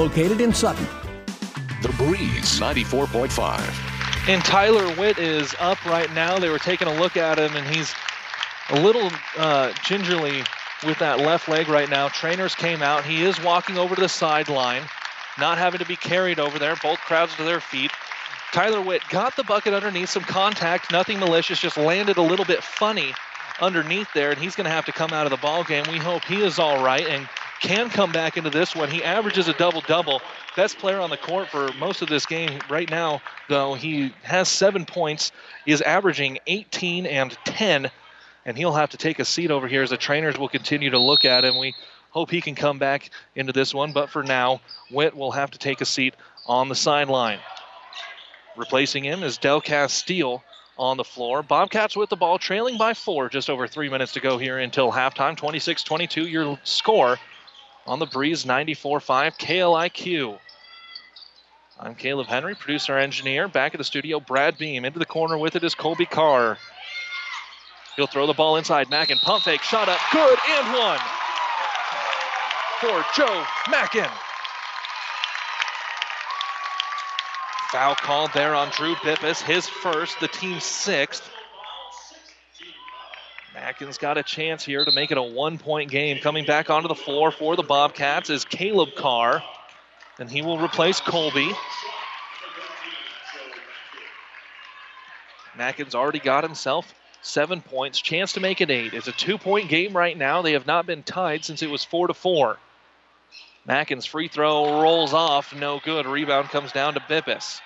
located in Sutton. The Breeze 94.5. And Tyler Witt is up right now. They were taking a look at him, and he's a little uh, gingerly with that left leg right now. Trainers came out. He is walking over to the sideline, not having to be carried over there. Both crowds to their feet. Tyler Witt got the bucket underneath, some contact, nothing malicious, just landed a little bit funny underneath there, and he's going to have to come out of the ball game. We hope he is all right and can come back into this one. He averages a double double. Best player on the court for most of this game right now, though. He has seven points, is averaging 18 and 10, and he'll have to take a seat over here as the trainers will continue to look at him. We hope he can come back into this one, but for now, Witt will have to take a seat on the sideline. Replacing him is Del Castile on the floor. Bobcats with the ball, trailing by four, just over three minutes to go here until halftime. 26 22, your score on the breeze 94.5 KLIQ. I'm Caleb Henry, producer engineer. Back at the studio, Brad Beam. Into the corner with it is Colby Carr. He'll throw the ball inside. Mackin pump fake, shot up, good, and one for Joe Mackin. Foul called there on Drew Bippus, his first, the team's sixth. Mackin's got a chance here to make it a one point game. Coming back onto the floor for the Bobcats is Caleb Carr, and he will replace Colby. Mackin's already got himself seven points, chance to make it eight. It's a two point game right now. They have not been tied since it was four to four. Mackin's free throw rolls off, no good. Rebound comes down to Bippus.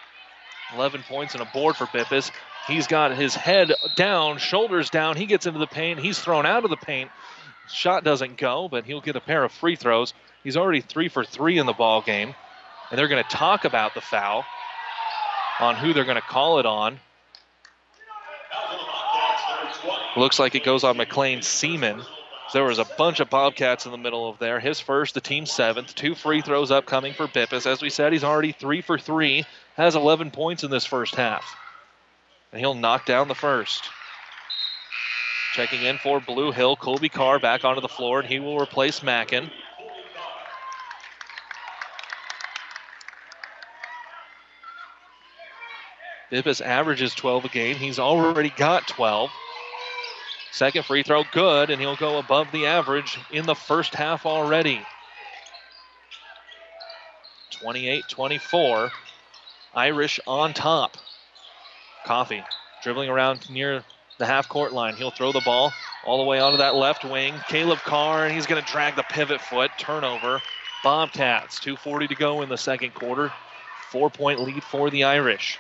11 points and a board for Bippus. He's got his head down, shoulders down. He gets into the paint. He's thrown out of the paint. Shot doesn't go, but he'll get a pair of free throws. He's already three for three in the ball game, and they're going to talk about the foul on who they're going to call it on. Looks like it goes on McLean Seaman. There was a bunch of Bobcats in the middle of there. His first, the team seventh. Two free throws upcoming for Bippus. As we said, he's already three for three, has 11 points in this first half. And he'll knock down the first. Checking in for Blue Hill, Colby Carr back onto the floor, and he will replace Mackin. Bippus averages 12 a game. He's already got 12. Second free throw, good, and he'll go above the average in the first half already. 28 24. Irish on top. Coffee dribbling around near the half court line. He'll throw the ball all the way onto that left wing. Caleb Carr, and he's going to drag the pivot foot. Turnover. Bobcats. 2.40 to go in the second quarter. Four point lead for the Irish.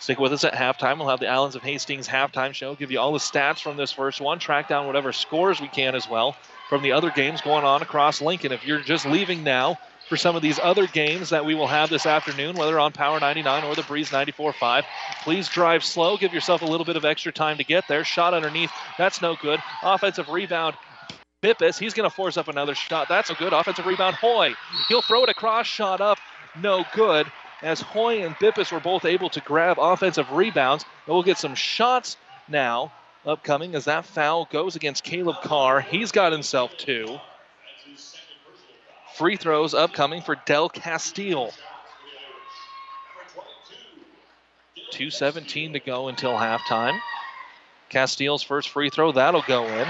Stick with us at halftime. We'll have the Allens of Hastings halftime show. Give you all the stats from this first one. Track down whatever scores we can as well from the other games going on across Lincoln. If you're just leaving now for some of these other games that we will have this afternoon, whether on Power 99 or the Breeze 94.5, please drive slow. Give yourself a little bit of extra time to get there. Shot underneath. That's no good. Offensive rebound. Bippus, he's going to force up another shot. That's a good offensive rebound. Hoy, he'll throw it across, shot up, no good as Hoy and Bippus were both able to grab offensive rebounds. And we'll get some shots now upcoming as that foul goes against Caleb Carr. He's got himself two. Free throws upcoming for Del Castile. 2.17 to go until halftime. Castile's first free throw, that'll go in.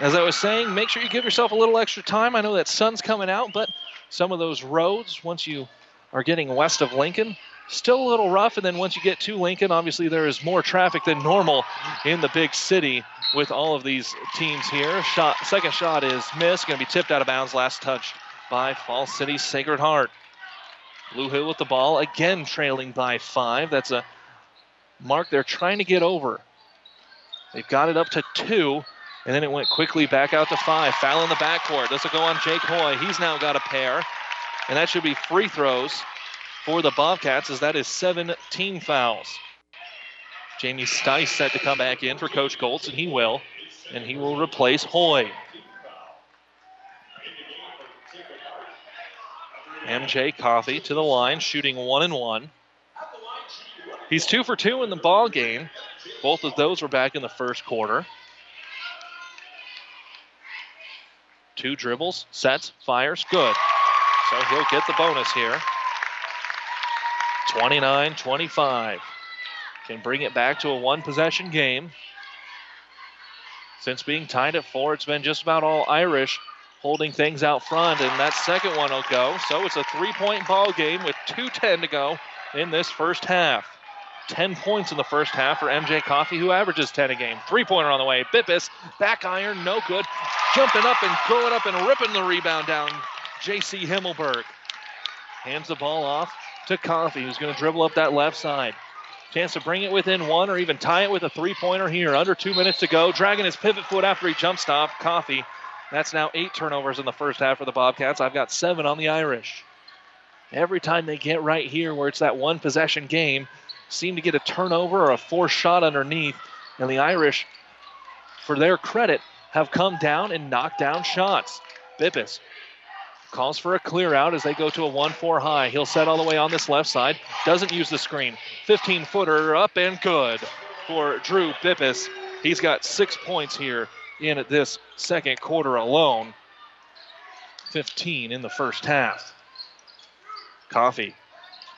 As I was saying, make sure you give yourself a little extra time. I know that sun's coming out, but some of those roads, once you are getting west of Lincoln, still a little rough. And then once you get to Lincoln, obviously there is more traffic than normal in the big city with all of these teams here. Shot, second shot is missed, going to be tipped out of bounds. Last touch by Falls City Sacred Heart. Blue Hill with the ball, again trailing by five. That's a mark they're trying to get over. They've got it up to two, and then it went quickly back out to five. Foul in the backcourt. This will go on Jake Hoy. He's now got a pair, and that should be free throws for the Bobcats, as that is 17 fouls. Jamie Stice set to come back in for Coach Goltz, and he will, and he will replace Hoy. MJ Coffee to the line, shooting one and one. He's two for two in the ball game. Both of those were back in the first quarter. Two dribbles, sets, fires, good. So he'll get the bonus here. 29 25. Can bring it back to a one possession game. Since being tied at four, it's been just about all Irish holding things out front, and that second one will go. So it's a three point ball game with 2.10 to go in this first half. 10 points in the first half for MJ Coffee, who averages 10 a game. Three pointer on the way. Bippis, back iron, no good. Jumping up and going up and ripping the rebound down. JC Himmelberg hands the ball off to Coffee, who's going to dribble up that left side. Chance to bring it within one or even tie it with a three pointer here. Under two minutes to go. Dragging his pivot foot after he jump stop. Coffee. That's now eight turnovers in the first half for the Bobcats. I've got seven on the Irish. Every time they get right here where it's that one possession game, seem to get a turnover or a forced shot underneath. And the Irish, for their credit, have come down and knocked down shots. Bippis calls for a clear out as they go to a 1 4 high. He'll set all the way on this left side. Doesn't use the screen. 15 footer up and good for Drew Bippis. He's got six points here in at this second quarter alone. 15 in the first half. Coffee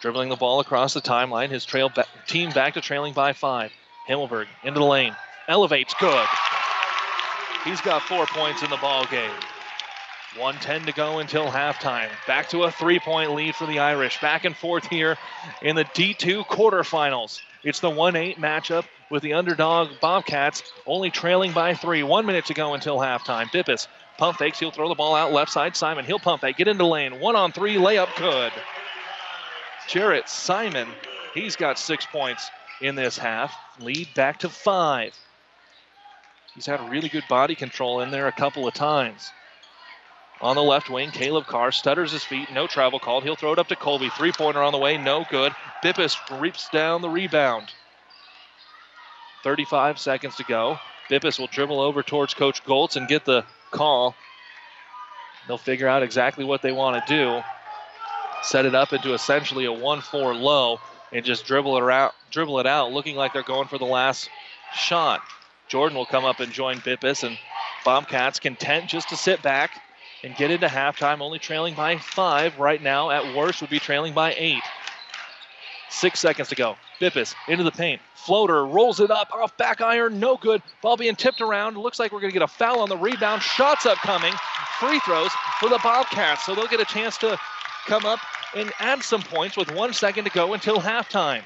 dribbling the ball across the timeline. His trail ba- team back to trailing by five. Himmelberg into the lane. Elevates good. He's got four points in the ball game. 110 to go until halftime. Back to a three point lead for the Irish. Back and forth here in the D2 quarterfinals. It's the 1 8 matchup with the underdog Bobcats only trailing by three. One minute to go until halftime. Bippis pump fakes. He'll throw the ball out left side. Simon, he'll pump fake. Get into lane. One on three. Layup good. Jarrett Simon, he's got six points in this half. Lead back to five. He's had really good body control in there a couple of times. On the left wing, Caleb Carr stutters his feet, no travel called. He'll throw it up to Colby. Three pointer on the way, no good. Bippis reaps down the rebound. 35 seconds to go. Bippis will dribble over towards Coach Goltz and get the call. They'll figure out exactly what they want to do. Set it up into essentially a 1 4 low and just dribble it out, dribble it out, looking like they're going for the last shot. Jordan will come up and join Bippis, and Bobcats content just to sit back and get into halftime, only trailing by five right now. At worst, would be trailing by eight. Six seconds to go. Bippis into the paint. Floater rolls it up off back iron. No good. Ball being tipped around. Looks like we're going to get a foul on the rebound. Shots upcoming. Free throws for the Bobcats. So they'll get a chance to come up and add some points with one second to go until halftime.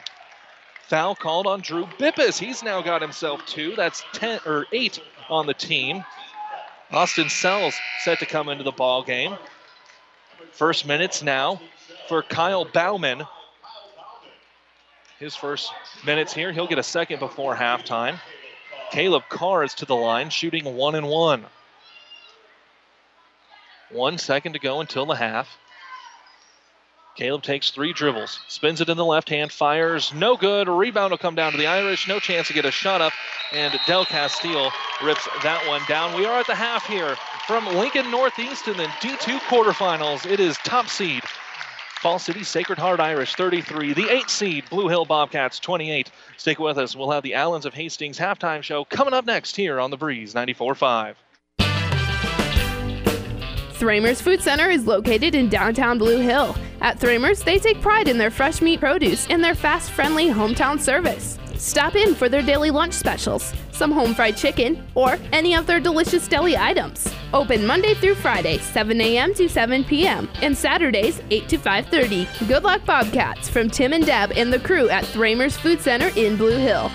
Foul called on Drew Bippis. He's now got himself two. That's ten or eight on the team. Austin Sells set to come into the ball game. First minutes now for Kyle Bauman. His first minutes here. He'll get a second before halftime. Caleb Carr is to the line, shooting one and one. One second to go until the half. Caleb takes three dribbles, spins it in the left hand, fires, no good. Rebound will come down to the Irish. No chance to get a shot up, and Del Castile rips that one down. We are at the half here from Lincoln Northeast in the D2 quarterfinals. It is top seed Falls City Sacred Heart Irish 33, the 8 seed Blue Hill Bobcats 28. Stick with us. We'll have the Allens of Hastings halftime show coming up next here on the Breeze 94.5. Thramer's Food Center is located in downtown Blue Hill. At Thramer's, they take pride in their fresh meat produce and their fast, friendly hometown service. Stop in for their daily lunch specials, some home fried chicken, or any of their delicious deli items. Open Monday through Friday, 7 a.m. to 7 p.m., and Saturdays, 8 to 5.30. Good luck, Bobcats, from Tim and Deb and the crew at Thramer's Food Center in Blue Hill.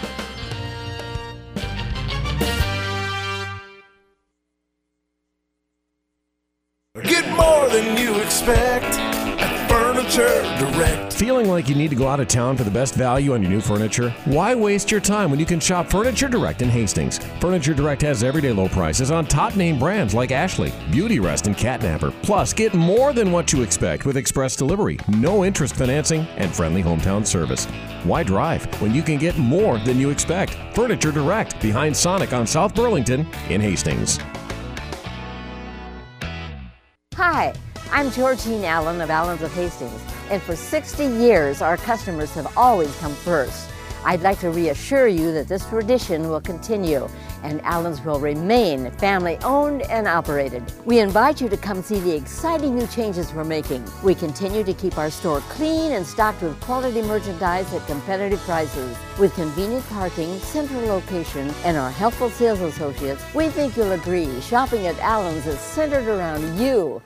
Get more than you expect at Furniture. Feeling like you need to go out of town for the best value on your new furniture? Why waste your time when you can shop Furniture Direct in Hastings? Furniture Direct has everyday low prices on top name brands like Ashley, Beauty Rest, and Catnapper. Plus, get more than what you expect with express delivery, no interest financing, and friendly hometown service. Why drive when you can get more than you expect? Furniture Direct behind Sonic on South Burlington in Hastings. Hi, I'm Georgine Allen of Allens of Hastings, and for 60 years our customers have always come first. I'd like to reassure you that this tradition will continue and Allens will remain family owned and operated. We invite you to come see the exciting new changes we're making. We continue to keep our store clean and stocked with quality merchandise at competitive prices. With convenient parking, central location, and our helpful sales associates, we think you'll agree shopping at Allens is centered around you.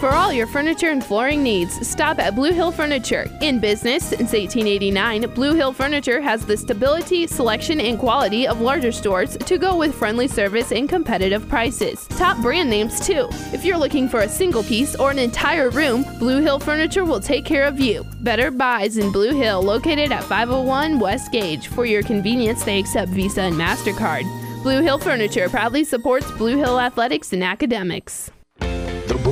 For all your furniture and flooring needs, stop at Blue Hill Furniture. In business since 1889, Blue Hill Furniture has the stability, selection, and quality of larger stores to go with friendly service and competitive prices. Top brand names, too. If you're looking for a single piece or an entire room, Blue Hill Furniture will take care of you. Better Buys in Blue Hill, located at 501 West Gage. For your convenience, they accept Visa and MasterCard. Blue Hill Furniture proudly supports Blue Hill athletics and academics.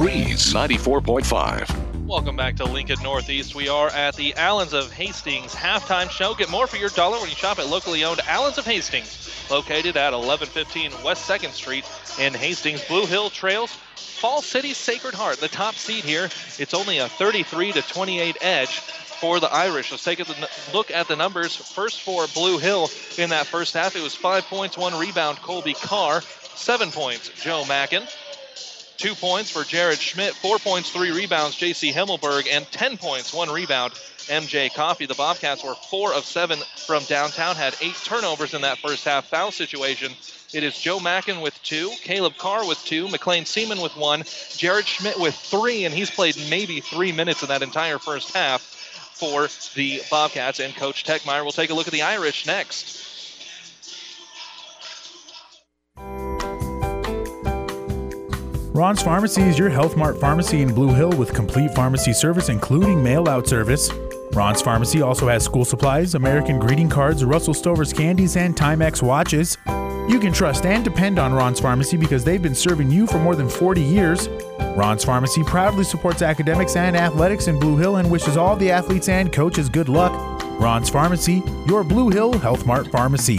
Breeze 94.5. Welcome back to Lincoln Northeast. We are at the Allens of Hastings halftime show. Get more for your dollar when you shop at locally owned Allens of Hastings, located at 1115 West 2nd Street in Hastings. Blue Hill Trails, Falls City Sacred Heart, the top seed here. It's only a 33 to 28 edge for the Irish. Let's take a look at the numbers. First for Blue Hill in that first half, it was five points, one rebound, Colby Carr. Seven points, Joe Mackin. Two points for Jared Schmidt, four points, three rebounds, J.C. Himmelberg, and 10 points, one rebound, MJ Coffee. The Bobcats were four of seven from downtown, had eight turnovers in that first half foul situation. It is Joe Mackin with two, Caleb Carr with two, McLean Seaman with one, Jared Schmidt with three, and he's played maybe three minutes in that entire first half for the Bobcats. And Coach Techmeyer will take a look at the Irish next. Ron's Pharmacy is your Health Mart pharmacy in Blue Hill with complete pharmacy service, including mail out service. Ron's Pharmacy also has school supplies, American greeting cards, Russell Stover's candies, and Timex watches. You can trust and depend on Ron's Pharmacy because they've been serving you for more than 40 years. Ron's Pharmacy proudly supports academics and athletics in Blue Hill and wishes all the athletes and coaches good luck. Ron's Pharmacy, your Blue Hill Health Mart pharmacy.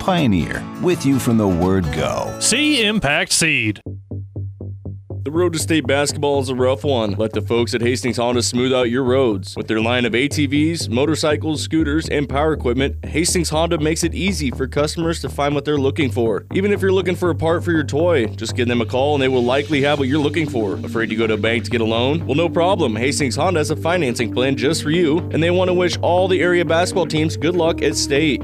Pioneer, with you from the word go. See Impact Seed. The road to state basketball is a rough one. Let the folks at Hastings Honda smooth out your roads. With their line of ATVs, motorcycles, scooters, and power equipment, Hastings Honda makes it easy for customers to find what they're looking for. Even if you're looking for a part for your toy, just give them a call and they will likely have what you're looking for. Afraid to go to a bank to get a loan? Well, no problem. Hastings Honda has a financing plan just for you, and they want to wish all the area basketball teams good luck at state.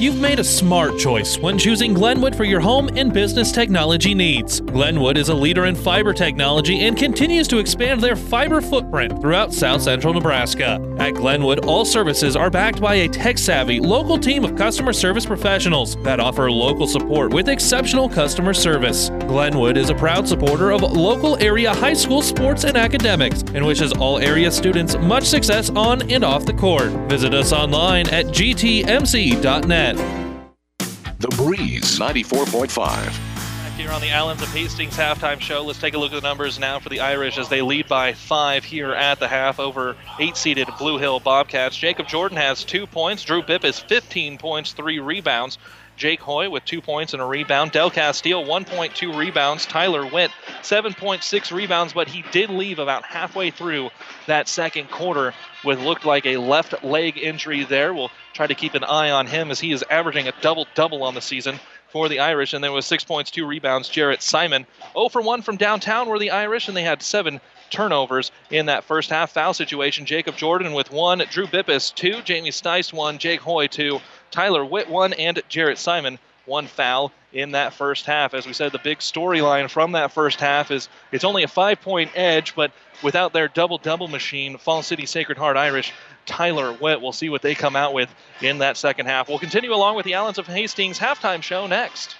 You've made a smart choice when choosing Glenwood for your home and business technology needs. Glenwood is a leader in fiber technology and continues to expand their fiber footprint throughout south central Nebraska. At Glenwood, all services are backed by a tech savvy local team of customer service professionals that offer local support with exceptional customer service. Glenwood is a proud supporter of local area high school sports and academics and wishes all area students much success on and off the court. Visit us online at gtmc.net. The Breeze 94.5. Back here here on the Allens of Hastings halftime show. Let's take a look at the numbers now for the Irish as they lead by five here at the half over eight-seeded Blue Hill Bobcats. Jacob Jordan has two points. Drew Bippus 15 points, three rebounds. Jake Hoy with two points and a rebound. Del Castillo, 1.2 rebounds. Tyler Witt, 7.6 rebounds, but he did leave about halfway through that second quarter with looked like a left leg injury there. We'll try to keep an eye on him as he is averaging a double double on the season for the Irish. And there was six points, two rebounds. Jarrett Simon, 0 for 1 from downtown were the Irish, and they had seven turnovers in that first half foul situation. Jacob Jordan with one, Drew Bippis two, Jamie Stice one, Jake Hoy two, Tyler Witt one, and Jarrett Simon one foul in that first half. As we said, the big storyline from that first half is it's only a five point edge, but without their double double machine, Falls City Sacred Heart Irish, Tyler Witt, we'll see what they come out with in that second half. We'll continue along with the Allens of Hastings halftime show next.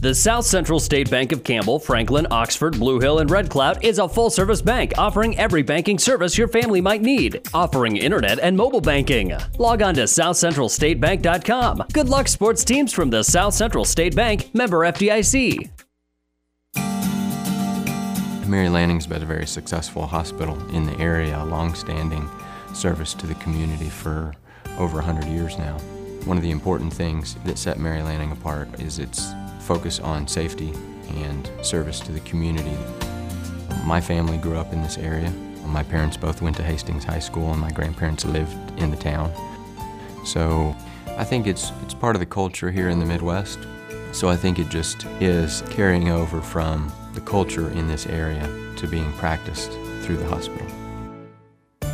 The South Central State Bank of Campbell, Franklin, Oxford, Blue Hill, and Red Cloud is a full service bank offering every banking service your family might need, offering internet and mobile banking. Log on to southcentralstatebank.com. Good luck, sports teams from the South Central State Bank, member FDIC. Mary Lanning's been a very successful hospital in the area, a long-standing service to the community for over 100 years now. One of the important things that set Mary Lanning apart is its focus on safety and service to the community. My family grew up in this area. My parents both went to Hastings High School and my grandparents lived in the town. So I think it's, it's part of the culture here in the Midwest. So I think it just is carrying over from the culture in this area to being practiced through the hospital.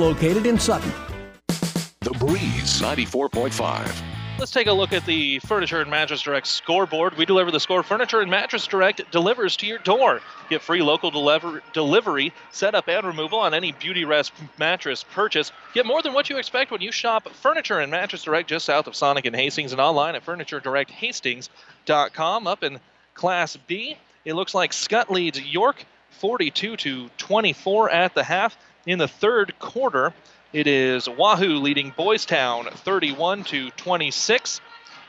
located in Sutton. The Breeze 94.5. Let's take a look at the Furniture and Mattress Direct scoreboard. We deliver the score. Furniture and Mattress Direct delivers to your door. Get free local deliver- delivery, setup, and removal on any Beauty Rest mattress purchase. Get more than what you expect when you shop Furniture and Mattress Direct just south of Sonic and Hastings and online at FurnitureDirectHastings.com. Up in Class B, it looks like Skutt leads York 42 to 24 at the half. In the third quarter, it is Wahoo leading Boys Town 31 to 26.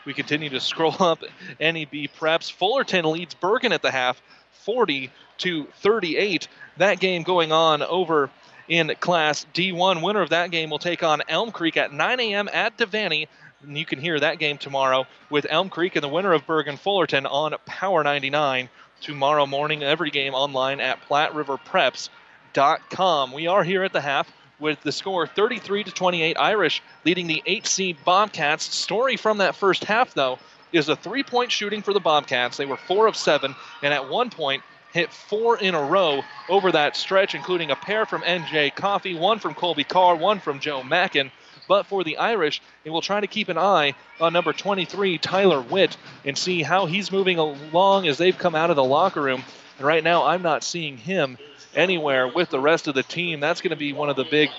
We continue to scroll up NEB preps. Fullerton leads Bergan at the half 40 to 38. That game going on over in Class D1. Winner of that game will take on Elm Creek at 9 a.m. at Devaney. And you can hear that game tomorrow with Elm Creek and the winner of Bergan Fullerton on Power 99 tomorrow morning. Every game online at Platte River Preps com. We are here at the half with the score 33 to 28. Irish leading the eight seed Bobcats. Story from that first half, though, is a three point shooting for the Bobcats. They were four of seven, and at one point hit four in a row over that stretch, including a pair from MJ Coffee, one from Colby Carr, one from Joe Mackin. But for the Irish, they will try to keep an eye on number 23, Tyler Witt, and see how he's moving along as they've come out of the locker room. And right now, I'm not seeing him anywhere with the rest of the team. That's going to be one of the big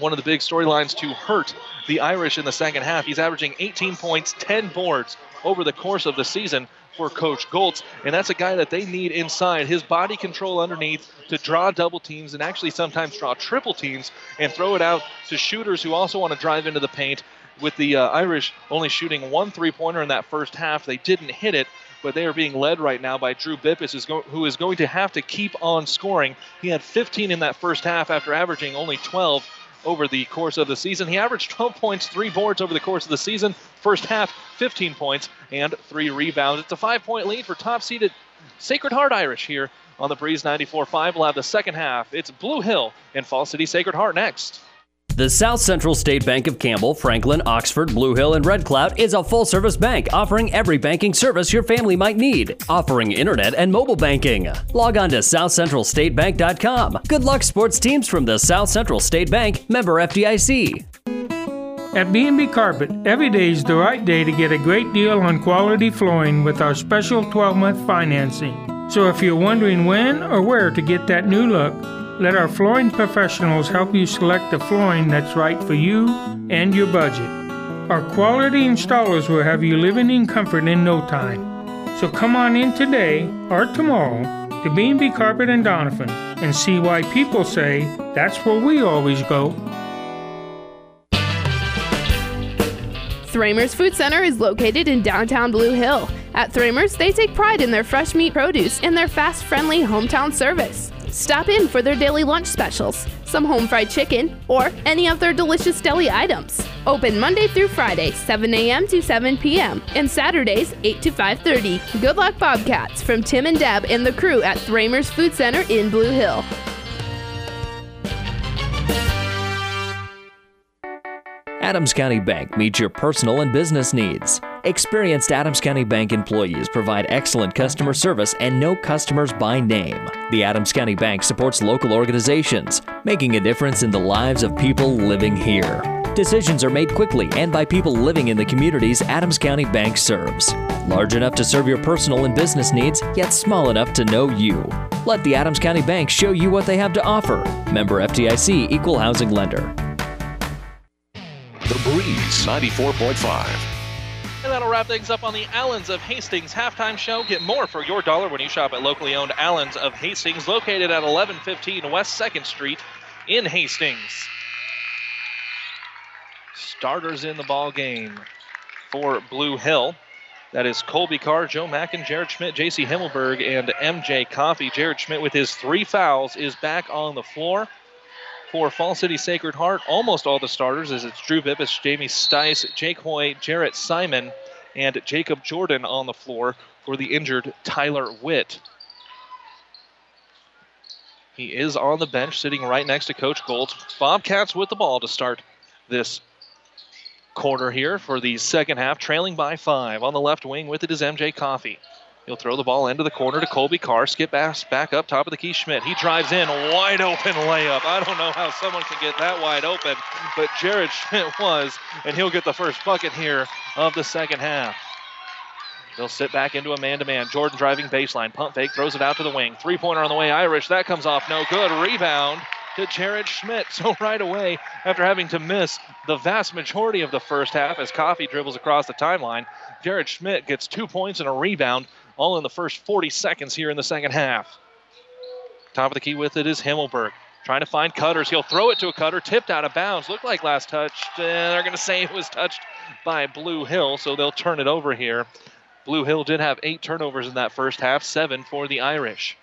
one of the big storylines to hurt the Irish in the second half. He's averaging 18 points, 10 boards over the course of the season for Coach Goltz, and that's a guy that they need inside. His body control underneath to draw double teams and actually sometimes draw triple teams and throw it out to shooters who also want to drive into the paint. With the uh, Irish only shooting one three pointer in that first half, they didn't hit it, but they are being led right now by Drew Bippus, who is going to have to keep on scoring. He had 15 in that first half after averaging only 12 over the course of the season. He averaged 12 points, three boards over the course of the season. First half, 15 points and three rebounds. It's a five point lead for top seeded Sacred Heart Irish here on the Breeze 94.5. We'll have the second half. It's Blue Hill and Falls City Sacred Heart next. The South Central State Bank of Campbell, Franklin, Oxford, Blue Hill, and Red Cloud is a full service bank offering every banking service your family might need, offering internet and mobile banking. Log on to southcentralstatebank.com. Good luck, sports teams from the South Central State Bank, member FDIC. At B&B Carpet, every day is the right day to get a great deal on quality flooring with our special 12-month financing. So if you're wondering when or where to get that new look, let our flooring professionals help you select the flooring that's right for you and your budget. Our quality installers will have you living in comfort in no time. So come on in today or tomorrow to B&B Carpet and Doniphan and see why people say that's where we always go. Thramers Food Center is located in downtown Blue Hill. At Thramers, they take pride in their fresh meat produce and their fast, friendly hometown service. Stop in for their daily lunch specials, some home fried chicken, or any of their delicious deli items. Open Monday through Friday, 7 a.m. to 7 p.m., and Saturdays, 8 to 5.30. Good luck, Bobcats, from Tim and Deb and the crew at Thramers Food Center in Blue Hill. Adams County Bank meets your personal and business needs. Experienced Adams County Bank employees provide excellent customer service and know customers by name. The Adams County Bank supports local organizations, making a difference in the lives of people living here. Decisions are made quickly and by people living in the communities Adams County Bank serves. Large enough to serve your personal and business needs, yet small enough to know you. Let the Adams County Bank show you what they have to offer. Member FDIC Equal Housing Lender. Breeze 94.5. And that'll wrap things up on the Allens of Hastings halftime show. Get more for your dollar when you shop at locally owned Allens of Hastings, located at 1115 West 2nd Street in Hastings. Starters in the ball game for Blue Hill. That is Colby Carr, Joe Mackin, Jared Schmidt, J.C. Himmelberg, and M.J. Coffee. Jared Schmidt, with his three fouls, is back on the floor for Falls City Sacred Heart. Almost all the starters, as it's Drew Bippus, Jamie Stice, Jake Hoy, Jarrett Simon, and Jacob Jordan on the floor for the injured Tyler Witt. He is on the bench, sitting right next to Coach Goltz. Bobcats with the ball to start this quarter here for the second half, trailing by five. On the left wing with it is MJ Coffee. He'll throw the ball into the corner to Colby Carr. Skip pass back up top of the key. Schmidt. He drives in. Wide open layup. I don't know how someone can get that wide open, but Jared Schmidt was, and he'll get the first bucket here of the second half. They'll sit back into a man to man. Jordan driving baseline. Pump fake. Throws it out to the wing. Three pointer on the way. Irish. That comes off. No good. Rebound to Jared Schmidt. So right away, after having to miss the vast majority of the first half as Coffee dribbles across the timeline, Jared Schmidt gets two points and a rebound all in the first 40 seconds here in the second half. Top of the key with it is Himmelberg. Trying to find cutters. He'll throw it to a cutter, tipped out of bounds. Looked like last touched. Uh, they're going to say it was touched by Blue Hill, so they'll turn it over here. Blue Hill did have eight turnovers in that first half, seven for the Irish.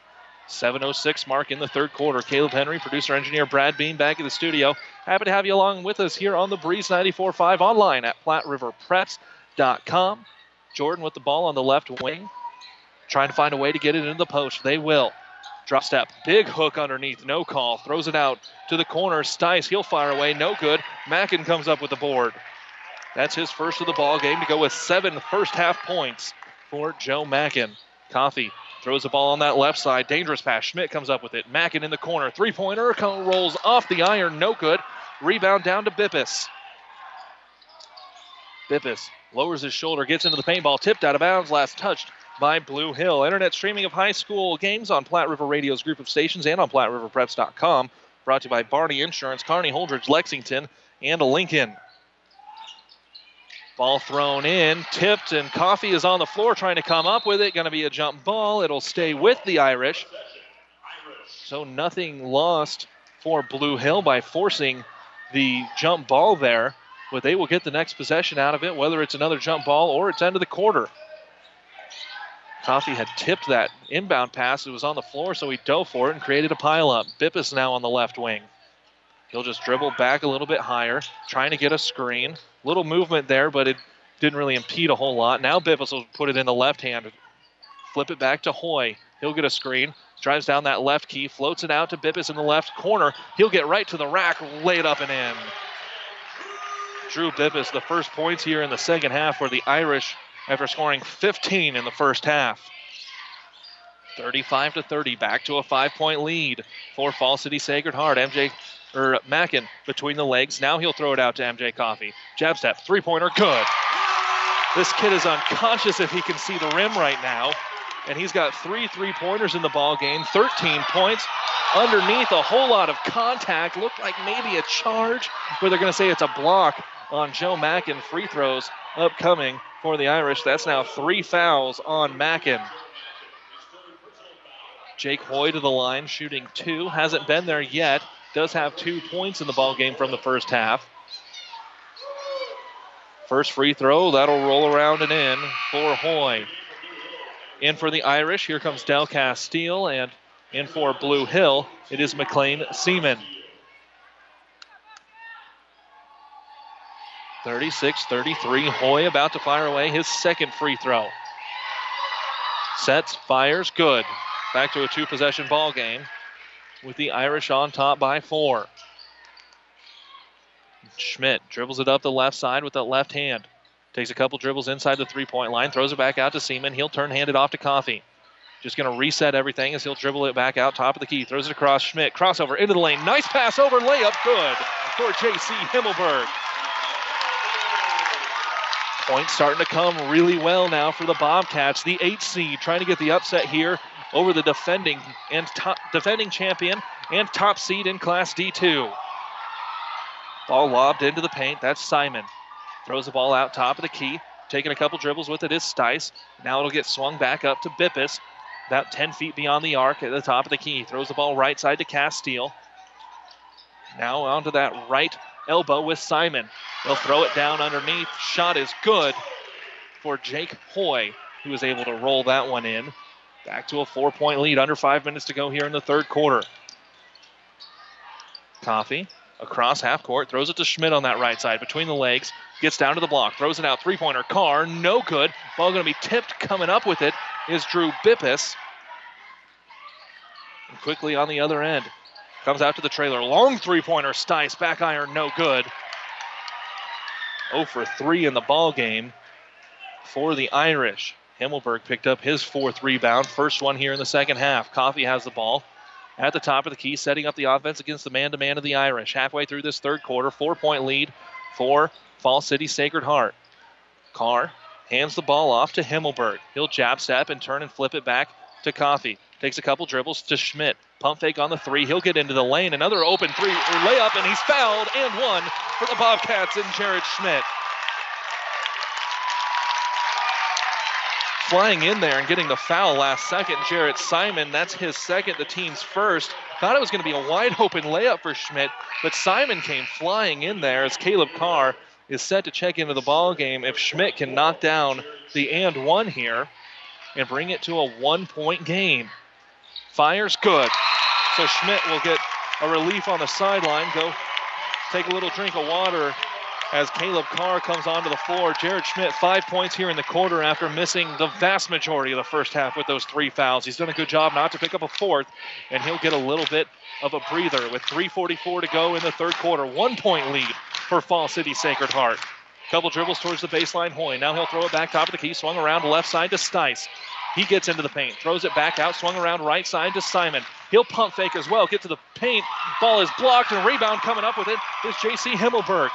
7.06 mark in the third quarter. Caleb Henry, producer engineer Brad Bean back in the studio. Happy to have you along with us here on the Breeze 94.5 online at PlatteRiverPreps.com. Jordan with the ball on the left wing trying to find a way to get it into the post. They will. Drop step. Big hook underneath. No call. Throws it out to the corner. Stice. He'll fire away. No good. Mackin comes up with the board. That's his first of the ball game to go with seven first half points for Joe Mackin. Coffee throws the ball on that left side. Dangerous pass. Schmidt comes up with it. Mackin in the corner. Three pointer rolls off the iron. No good. Rebound down to Bippus. Bippus lowers his shoulder, gets into the paintball, tipped out of bounds, last touched by Blue Hill. Internet streaming of high school games on Platte River Radio's group of stations and on PlatteRiverPreps.com. Brought to you by Barney Insurance, Kearney, Holdrege, Lexington, and Lincoln. Ball thrown in, tipped, and Coffee is on the floor trying to come up with it. Going to be a jump ball. It'll stay with the Irish. So nothing lost for Blue Hill by forcing the jump ball there, but they will get the next possession out of it, whether it's another jump ball or it's end of the quarter. Coffee had tipped that inbound pass. It was on the floor, so he dove for it and created a pileup. Bippus now on the left wing. He'll just dribble back a little bit higher, trying to get a screen. Little movement there, but it didn't really impede a whole lot. Now Bippus will put it in the left hand. Flip it back to Hoy. He'll get a screen. Drives down that left key, floats it out to Bippus in the left corner. He'll get right to the rack, lay it up and in. Drew Bippus, the first points here in the second half for the Irish after scoring 15 in the first half. 35 to 30, back to a five-point lead for Falls City Sacred Heart. MJ or Mackin between the legs. Now he'll throw it out to MJ Coffee. Jab step, three-pointer, good. This kid is unconscious if he can see the rim right now, and he's got three three-pointers in the ball game, 13 points. Underneath, a whole lot of contact. Looked like maybe a charge, where they're going to say it's a block on Joe Mackin. Free throws upcoming for the Irish. That's now three fouls on Mackin. Jake Hoy to the line, shooting two. Hasn't been there yet. Does have two points in the ball game from the first half. First free throw, that'll roll around and in for Hoy. In for the Irish, here comes Del Castile, and in for Blue Hill, it is McLean Seaman. 36 33. Hoy about to fire away his second free throw. Sets, fires, good. Back to a two possession ball game with the Irish on top by four. Schmidt dribbles it up the left side with the left hand. Takes a couple dribbles inside the three point line, throws it back out to Seaman. He'll turn hand it off to Coffee. Just going to reset everything as he'll dribble it back out top of the key. Throws it across Schmidt. Crossover into the lane. Nice pass over layup. Good for J.C. Himmelberg. Points starting to come really well now for the Bobcats. The eight seed trying to get the upset here over the defending and top, defending champion and top seed in Class D2. Ball lobbed into the paint. That's Simon. Throws the ball out top of the key. Taking a couple dribbles with it is Stice. Now it'll get swung back up to Bippus. About 10 feet beyond the arc at the top of the key. Throws the ball right side to Castile. Now onto that right elbow with Simon. They'll throw it down underneath. Shot is good for Jake Hoy, who was able to roll that one in. Back to a four point lead, under five minutes to go here in the third quarter. Coffee across half court, throws it to Schmidt on that right side between the legs, gets down to the block, throws it out, three pointer. Carr, no good. Ball going to be tipped. Coming up with it is Drew Bippus. And quickly on the other end, comes out to the trailer. Long three pointer. Stice, back iron, no good. 0 for 3 in the ball game for the Irish. Himmelberg picked up his fourth rebound, first one here in the second half. Coffee has the ball at the top of the key, setting up the offense against the man to man of the Irish. Halfway through this third quarter, four point lead for Falls City Sacred Heart. Carr hands the ball off to Himmelberg. He'll jab step and turn and flip it back to Coffee. Takes a couple dribbles to Schmidt. Pump fake on the three. He'll get into the lane. Another open three layup, and he's fouled and one for the Bobcats and Jared Schmidt. flying in there and getting the foul last second. Jarrett Simon, that's his second, the team's first. Thought it was going to be a wide open layup for Schmidt, but Simon came flying in there as Caleb Carr is set to check into the ball game. If Schmidt can knock down the and one here and bring it to a one point game. Fires good. So Schmidt will get a relief on the sideline, go take a little drink of water as Caleb Carr comes onto the floor. Jared Schmidt, five points here in the quarter after missing the vast majority of the first half with those three fouls. He's done a good job not to pick up a fourth, and he'll get a little bit of a breather with 3.44 to go in the third quarter. One point lead for Falls City Sacred Heart. Couple dribbles towards the baseline. Hoy. Now he'll throw it back top of the key, swung around left side to Stice. He gets into the paint, throws it back out, swung around right side to Simon. He'll pump fake as well, get to the paint. Ball is blocked, and rebound coming up with it is J.C. Himmelberg.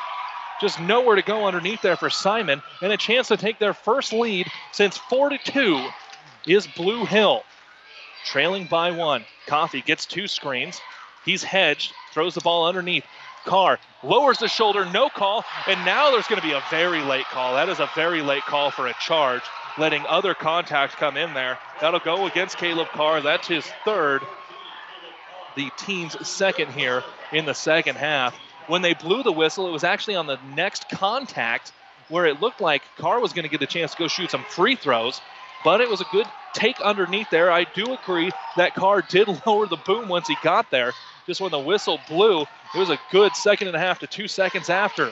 Just nowhere to go underneath there for Simon, and a chance to take their first lead since 4-2 is Blue Hill. Trailing by one. Coffee gets two screens. He's hedged, throws the ball underneath. Carr lowers the shoulder, no call, and now there's going to be a very late call. That is a very late call for a charge, letting other contact come in there. That'll go against Caleb Carr. That's his third, the team's second here in the second half. When they blew the whistle, it was actually on the next contact where it looked like Carr was going to get a chance to go shoot some free throws, but it was a good take underneath there. I do agree that Carr did lower the boom once he got there. Just when the whistle blew, it was a good second and a half to two seconds after.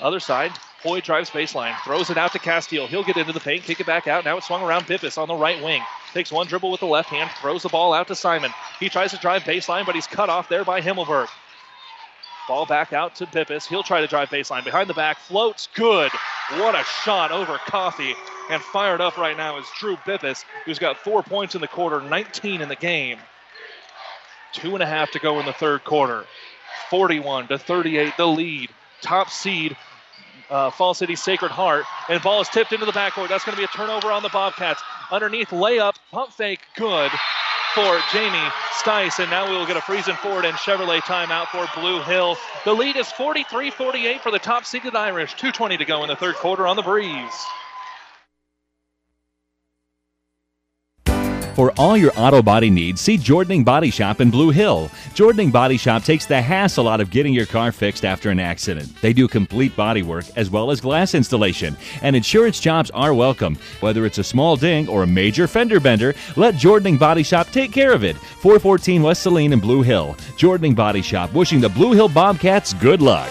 Other side, Hoy drives baseline, throws it out to Castile. He'll get into the paint, kick it back out. Now it's swung around Bippus on the right wing. Takes one dribble with the left hand, throws the ball out to Simon. He tries to drive baseline, but he's cut off there by Himmelberg. Ball back out to Bippus. He'll try to drive baseline. Behind the back, floats good. What a shot over Coffee. And fired up right now is Drew Bippus, who's got four points in the quarter, 19 in the game. Two and a half to go in the third quarter. 41 to 38, the lead. Top seed, uh, Falls City Sacred Heart. And ball is tipped into the backcourt. That's going to be a turnover on the Bobcats. Underneath layup, pump fake, good for Jamie Stice. And now we will get a Friesen Ford and Chevrolet timeout for Blue Hill. The lead is 43 48 for the top seeded Irish. 2.20 to go in the third quarter on the breeze. For all your auto body needs, see Jordaning Body Shop in Blue Hill. Jordaning Body Shop takes the hassle out of getting your car fixed after an accident. They do complete body work as well as glass installation, and insurance jobs are welcome. Whether it's a small ding or a major fender bender, let Jordaning Body Shop take care of it. 414 West Saline in Blue Hill. Jordaning Body Shop wishing the Blue Hill Bobcats good luck.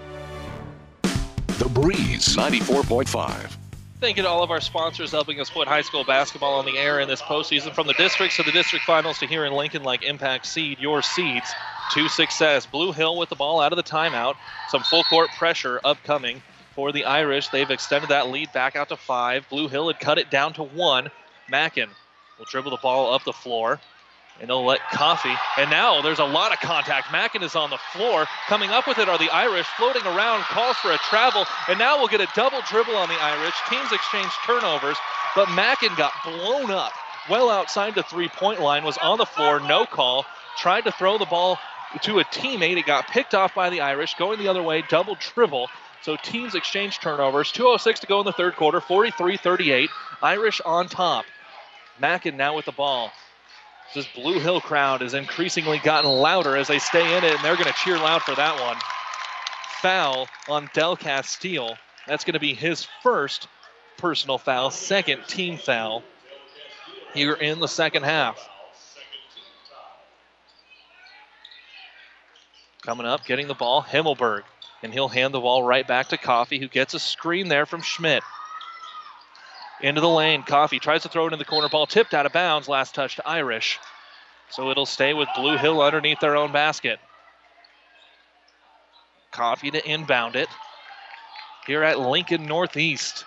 The Breeze 94.5. Thank you to all of our sponsors helping us put high school basketball on the air in this postseason. From the districts to the district finals to here in Lincoln, like Impact Seed, your seeds to success. Blue Hill with the ball out of the timeout. Some full court pressure upcoming for the Irish. They've extended that lead back out to five. Blue Hill had cut it down to one. Mackin will dribble the ball up the floor and they'll let Coffee. And now there's a lot of contact. Mackin is on the floor. Coming up with it are the Irish, floating around, calls for a travel, and now we'll get a double dribble on the Irish. Teams exchange turnovers, but Mackin got blown up well outside the three-point line, was on the floor, no call, tried to throw the ball to a teammate. It got picked off by the Irish, going the other way, double dribble. So teams exchange turnovers. 2.06 to go in the third quarter, 43 38. Irish on top. Mackin now with the ball. This Blue Hill crowd has increasingly gotten louder as they stay in it, and they're going to cheer loud for that one. Foul on Del Castile. That's going to be his first personal foul, second team foul here in the second half. Coming up, getting the ball, Himmelberg. And he'll hand the ball right back to Coffee, who gets a screen there from Schmidt. Into the lane. Coffee tries to throw it in the corner. Ball tipped out of bounds. Last touch to Irish. So it'll stay with Blue Hill underneath their own basket. Coffee to inbound it here at Lincoln Northeast.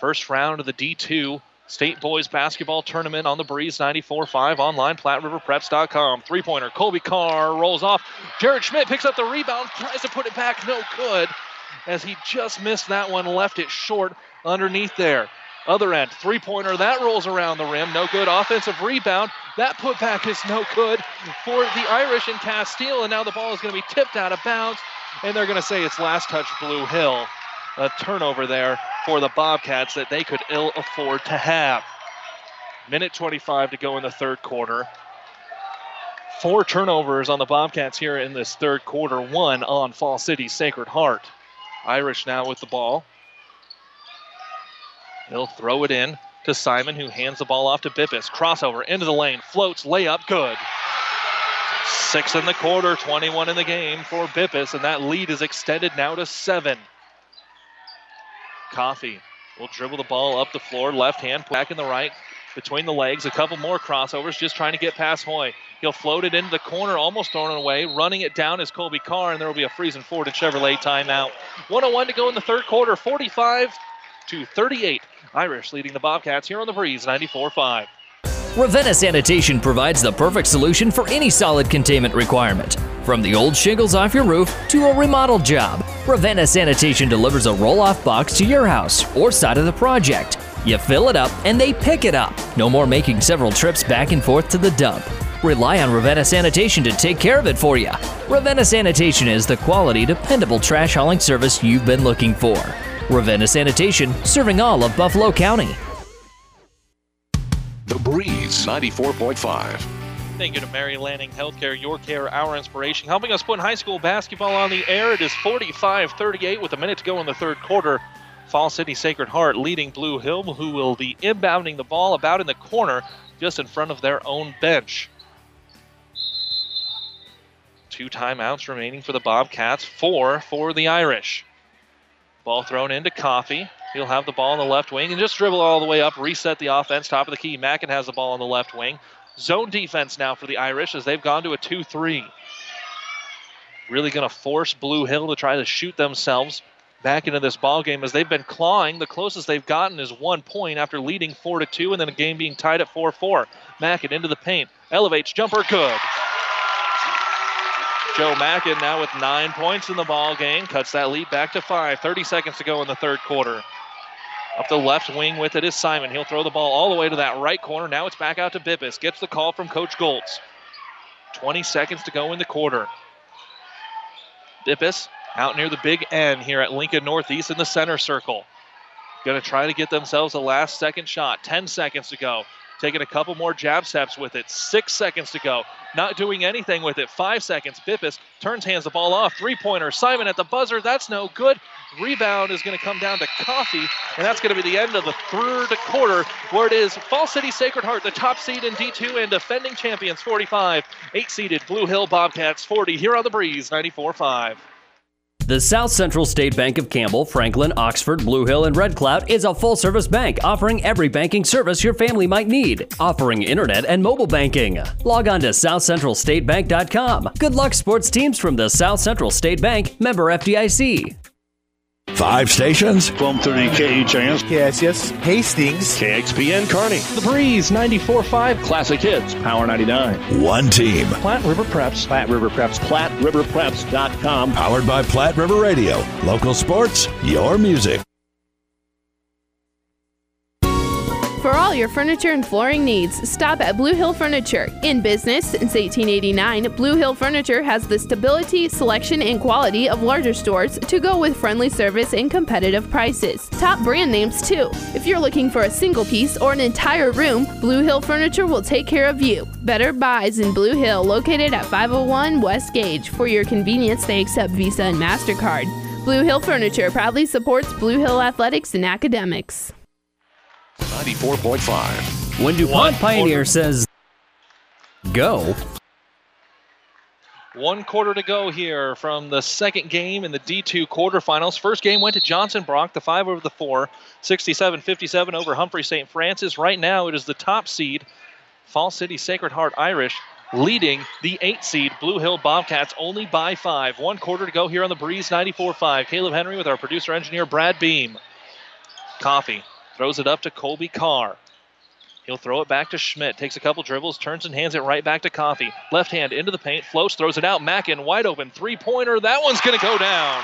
First round of the D2 State Boys Basketball Tournament on the Breeze 94.5 online, PlatteRiverPreps.com. Three pointer, Colby Carr rolls off. Jared Schmidt picks up the rebound, tries to put it back, no good, as he just missed that one, left it short underneath there. Other end, three pointer, that rolls around the rim, no good. Offensive rebound, that putback is no good for the Irish and Castile, and now the ball is going to be tipped out of bounds, and they're going to say it's last touch Blue Hill. A turnover there for the Bobcats that they could ill afford to have. Minute 25 to go in the third quarter. Four turnovers on the Bobcats here in this third quarter, one on Falls City Sacred Heart. Irish now with the ball. He'll throw it in to Simon, who hands the ball off to Bippus. Crossover into the lane, floats, layup, good. Six in the quarter, 21 in the game for Bippus, and that lead is extended now to seven. Coffee will dribble the ball up the floor, left hand, back in the right, between the legs. A couple more crossovers, just trying to get past Hoy. He'll float it into the corner, almost thrown it away. Running it down is Colby Carr, and there will be a Friesen Ford and Chevrolet timeout. 101 to go in the third quarter, 45 to 38. Irish leading the Bobcats here on the Breeze 94 5. Ravenna Sanitation provides the perfect solution for any solid containment requirement. From the old shingles off your roof to a remodel job, Ravenna Sanitation delivers a roll off box to your house or side of the project. You fill it up and they pick it up. No more making several trips back and forth to the dump. Rely on Ravenna Sanitation to take care of it for you. Ravenna Sanitation is the quality, dependable trash hauling service you've been looking for. Ravenna Sanitation, serving all of Buffalo County. The Breeze 94.5. Thank you to Mary Lanning Healthcare, your care, our inspiration, helping us put high school basketball on the air. It is 45 38 with a minute to go in the third quarter. Falls City Sacred Heart leading Blue Hill, who will be inbounding the ball about in the corner just in front of their own bench. Two timeouts remaining for the Bobcats, four for the Irish. Ball thrown into Coffee. He'll have the ball on the left wing and just dribble all the way up, reset the offense, top of the key. Mackin has the ball on the left wing. Zone defense now for the Irish as they've gone to a 2 3. Really going to force Blue Hill to try to shoot themselves back into this ball game as they've been clawing. The closest they've gotten is one point after leading 4 to 2, and then a game being tied at 4 4. Mackin into the paint, elevates, jumper good. Joe Mackin now with nine points in the ball game, cuts that lead back to five. 30 seconds to go in the third quarter. Up the left wing with it is Simon. He'll throw the ball all the way to that right corner. Now it's back out to Bippus. Gets the call from Coach Goltz. 20 seconds to go in the quarter. Bippus out near the big N here at Lincoln Northeast in the center circle. Going to try to get themselves a last second shot. 10 seconds to go. Taking a couple more jab steps with it. Six seconds to go. Not doing anything with it. Five seconds. Bippus turns, hands the ball off. Three pointer. Simon at the buzzer. That's no good. Rebound is going to come down to Coffee, and that's going to be the end of the third quarter, where it is Falls City Sacred Heart, the top seed in D2 and defending champions 45, eight seeded Blue Hill Bobcats 40 here on the Breeze 94 5. The South Central State Bank of Campbell, Franklin, Oxford, Blue Hill, and Red Cloud is a full service bank offering every banking service your family might need, offering internet and mobile banking. Log on to southcentralstatebank.com. Good luck, sports teams from the South Central State Bank, member FDIC. Five stations. 1230 KHAS. KSS. Hastings. KXPN Kearney. The Breeze 94.5. Classic Hits. Power 99. One team. Platte River Preps. Platte River Preps. PlatteRiverPreps.com. Powered by Platte River Radio. Local sports, your music. For all your furniture and flooring needs, stop at Blue Hill Furniture. In business since 1889, Blue Hill Furniture has the stability, selection, and quality of larger stores to go with friendly service and competitive prices. Top brand names, too. If you're looking for a single piece or an entire room, Blue Hill Furniture will take care of you. Better Buys in Blue Hill, located at 501 West Gage. For your convenience, they accept Visa and MasterCard. Blue Hill Furniture proudly supports Blue Hill athletics and academics. 94.5. When DuPont Pioneer says go, One quarter to go here from the second game in the D2 quarterfinals. First game went to Johnson Brock, the 5 over the 4, 67 57 over Humphrey St. Francis. Right now, it is the top seed, Falls City Sacred Heart Irish, leading the 8 seed Blue Hill Bobcats only by 5. One quarter to go here on the Breeze 94 5. Caleb Henry with our producer engineer Brad Beam. Coffee throws it up to Colby Carr. He'll throw it back to Schmidt. Takes a couple dribbles, turns and hands it right back to Coffee. Left hand into the paint, floats, throws it out. Mackin wide open, three pointer. That one's going to go down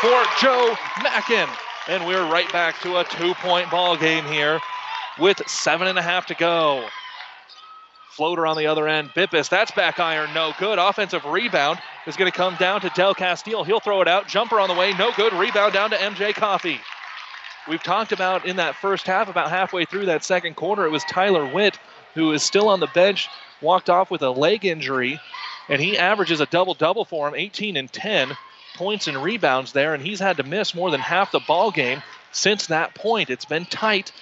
for Joe Mackin. And we're right back to a two point ball game here with seven and a half to go. Floater on the other end. Bippus, that's back iron, no good. Offensive rebound is going to come down to Del Castile. He'll throw it out. Jumper on the way, no good. Rebound down to MJ Coffee. We've talked about in that first half, about halfway through that second quarter, it was Tyler Witt who is still on the bench, walked off with a leg injury, and he averages a double double for him 18 and 10 points and rebounds there, and he's had to miss more than half the ball game since that point. It's been tight.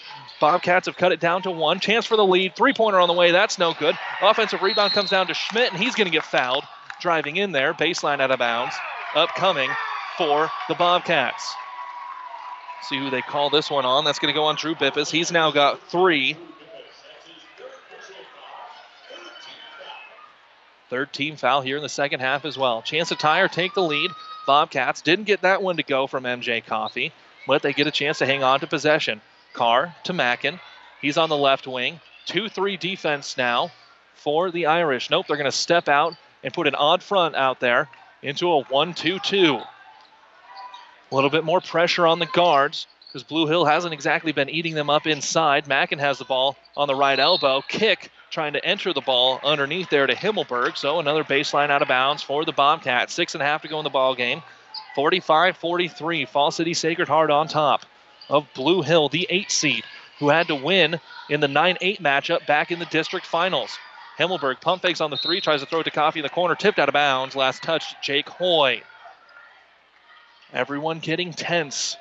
Bobcats have cut it down to one. Chance for the lead. Three pointer on the way. That's no good. Offensive rebound comes down to Schmidt, and he's going to get fouled. Driving in there. Baseline out of bounds. Upcoming for the Bobcats. See who they call this one on. That's going to go on Drew Bippus. He's now got three. Third team foul here in the second half as well. Chance to tie or take the lead. Bobcats didn't get that one to go from MJ Coffee, but they get a chance to hang on to possession. Carr to Mackin. He's on the left wing. 2 3 defense now for the Irish. Nope, they're going to step out and put an odd front out there into a 1 2 2. A little bit more pressure on the guards because Blue Hill hasn't exactly been eating them up inside. Mackin has the ball on the right elbow. Kick trying to enter the ball underneath there to Himmelberg. So another baseline out of bounds for the Bobcats. Six and a half to go in the ball game. 45 43. Falls City Sacred Heart on top of Blue Hill, the eight seed, who had to win in the 9 8 matchup back in the district finals. Himmelberg pump fakes on the three, tries to throw it to Coffee in the corner, tipped out of bounds. Last touch, Jake Hoy. Everyone getting tense.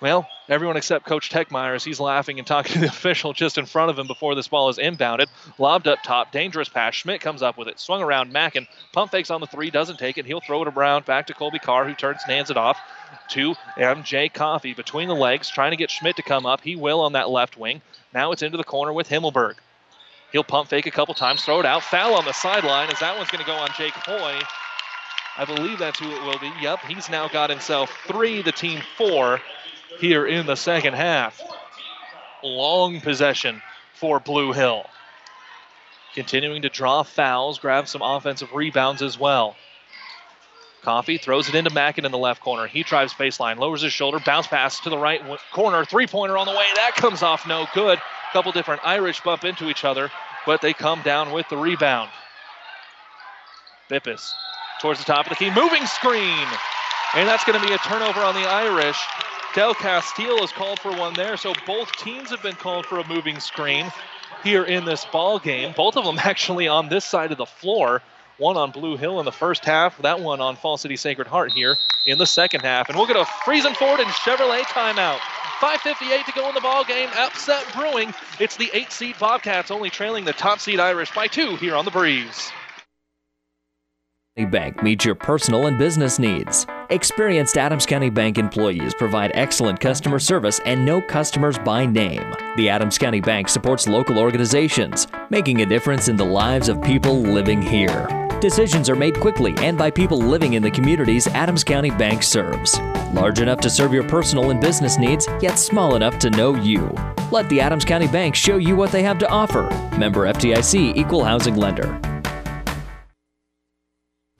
Well, everyone except Coach Techmeyer as he's laughing and talking to the official just in front of him before this ball is inbounded. Lobbed up top, dangerous pass. Schmidt comes up with it. Swung around Mackin. Pump fakes on the three, doesn't take it. He'll throw it around back to Colby Carr, who turns and hands it off to MJ Coffee between the legs, trying to get Schmidt to come up. He will on that left wing. Now it's into the corner with Himmelberg. He'll pump fake a couple times, throw it out. Foul on the sideline as that one's going to go on Jake Hoy. I believe that's who it will be. Yep, he's now got himself three, the team four here in the second half. Long possession for Blue Hill. Continuing to draw fouls, grab some offensive rebounds as well. Coffee throws it into Mackin in the left corner. He drives baseline, lowers his shoulder, bounce pass to the right corner, three pointer on the way. That comes off no good. Couple different Irish bump into each other, but they come down with the rebound. Bippus towards the top of the key, moving screen. And that's going to be a turnover on the Irish. Del Castile is called for one there, so both teams have been called for a moving screen here in this ball game. Both of them actually on this side of the floor. One on Blue Hill in the first half, that one on Falls City Sacred Heart here in the second half. And we'll get a Friesen Ford and Chevrolet timeout. 5.58 to go in the ball game. Upset brewing. It's the eight seed Bobcats only trailing the top seed Irish by two here on the breeze. Bank meets your personal and business needs. Experienced Adams County Bank employees provide excellent customer service and know customers by name. The Adams County Bank supports local organizations, making a difference in the lives of people living here. Decisions are made quickly and by people living in the communities Adams County Bank serves. Large enough to serve your personal and business needs, yet small enough to know you. Let the Adams County Bank show you what they have to offer. Member FDIC Equal Housing Lender.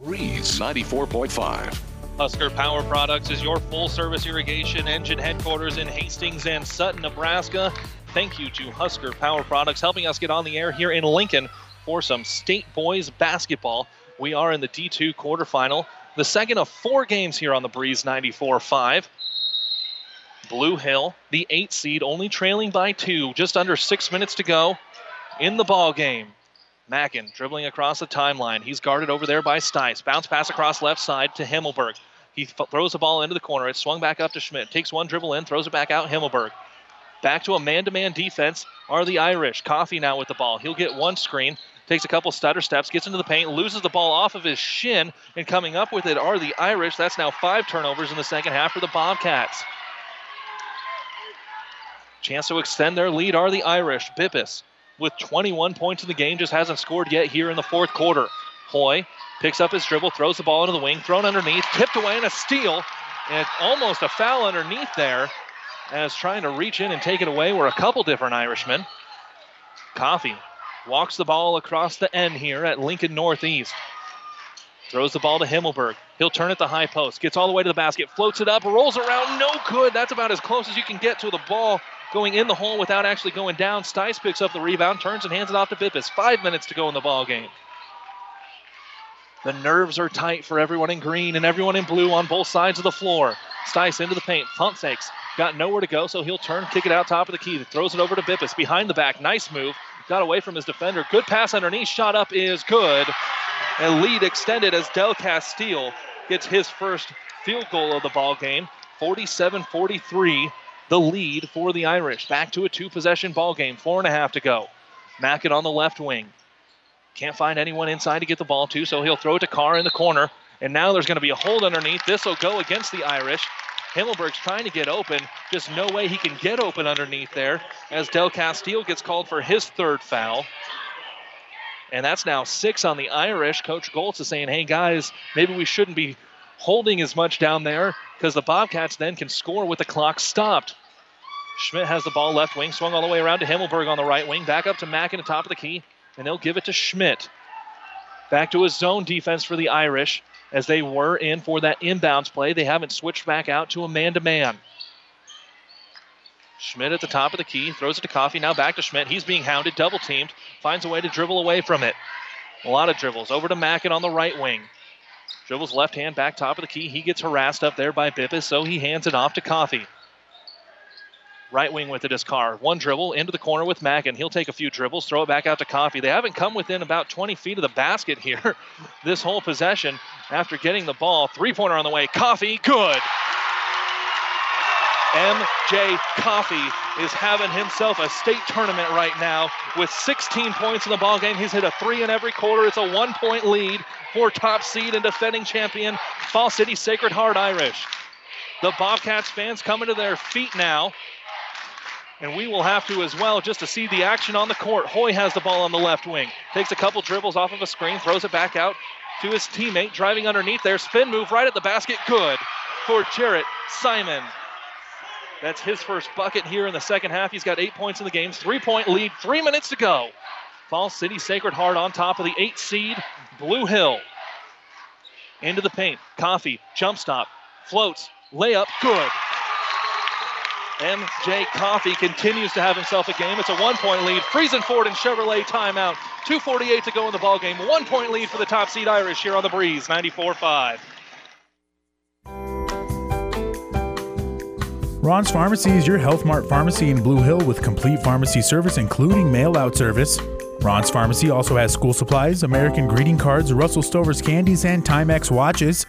Breeze 94.5. Husker Power Products is your full service irrigation engine headquarters in Hastings and Sutton, Nebraska. Thank you to Husker Power Products helping us get on the air here in Lincoln for some state boys basketball. We are in the D2 quarterfinal, the second of four games here on the Breeze 94 5. Blue Hill, the eight seed, only trailing by two, just under six minutes to go in the ball game. Mackin dribbling across the timeline. He's guarded over there by Stice. Bounce pass across left side to Himmelberg. He f- throws the ball into the corner. It's swung back up to Schmidt. Takes one dribble in, throws it back out. Himmelberg. Back to a man to man defense are the Irish. Coffee now with the ball. He'll get one screen, takes a couple stutter steps, gets into the paint, loses the ball off of his shin, and coming up with it are the Irish. That's now five turnovers in the second half for the Bobcats. Chance to extend their lead are the Irish. Bippus with 21 points in the game, just hasn't scored yet here in the fourth quarter. Hoy picks up his dribble, throws the ball into the wing, thrown underneath, tipped away, and a steal. And almost a foul underneath there as trying to reach in and take it away were a couple different Irishmen. Coffee walks the ball across the end here at Lincoln Northeast. Throws the ball to Himmelberg. He'll turn it to high post. Gets all the way to the basket. Floats it up. Rolls around. No good. That's about as close as you can get to the ball going in the hole without actually going down. Stice picks up the rebound, turns and hands it off to Bippus. Five minutes to go in the ball game. The nerves are tight for everyone in green and everyone in blue on both sides of the floor. Stice into the paint, pump fakes, got nowhere to go, so he'll turn, kick it out top of the key, throws it over to Bippus behind the back. Nice move, got away from his defender. Good pass underneath, shot up is good. And lead extended as Del Castile gets his first field goal of the ball game. 47-43 the lead for the Irish. Back to a two possession ball game, four and a half to go. Mackin on the left wing. Can't find anyone inside to get the ball to, so he'll throw it to Carr in the corner. And now there's going to be a hold underneath. This will go against the Irish. Himmelberg's trying to get open. Just no way he can get open underneath there as Del Castile gets called for his third foul. And that's now six on the Irish. Coach Goltz is saying, hey, guys, maybe we shouldn't be holding as much down there because the Bobcats then can score with the clock stopped. Schmidt has the ball left wing, swung all the way around to Himmelberg on the right wing, back up to Mackin the top of the key, and they'll give it to Schmidt. Back to his zone defense for the Irish as they were in for that inbounds play. They haven't switched back out to a man to man. Schmidt at the top of the key, throws it to Coffee. Now back to Schmidt. He's being hounded, double teamed, finds a way to dribble away from it. A lot of dribbles. Over to Mackin on the right wing. Dribbles left hand back top of the key. He gets harassed up there by Bippus, so he hands it off to Coffee. Right wing with it is Carr. One dribble into the corner with Mackin. He'll take a few dribbles, throw it back out to Coffee. They haven't come within about 20 feet of the basket here this whole possession after getting the ball. Three pointer on the way. Coffee, good. MJ Coffee is having himself a state tournament right now with 16 points in the ball game. He's hit a three in every quarter. It's a one-point lead for top seed and defending champion Falls City Sacred Heart Irish. The Bobcats fans coming to their feet now. And we will have to as well just to see the action on the court. Hoy has the ball on the left wing. Takes a couple dribbles off of a screen, throws it back out to his teammate, driving underneath there. Spin move right at the basket. Good for Jarrett Simon. That's his first bucket here in the second half. He's got eight points in the game. Three point lead, three minutes to go. Falls City Sacred Heart on top of the eight seed, Blue Hill. Into the paint. Coffee, jump stop, floats, layup, good. MJ Coffee continues to have himself a game. It's a one point lead. Friesen Ford and Chevrolet timeout. 2.48 to go in the ball game. One point lead for the top seed Irish here on the breeze, 94 5. Ron's Pharmacy is your Health Mart pharmacy in Blue Hill with complete pharmacy service, including mail out service. Ron's Pharmacy also has school supplies, American greeting cards, Russell Stover's candies, and Timex watches.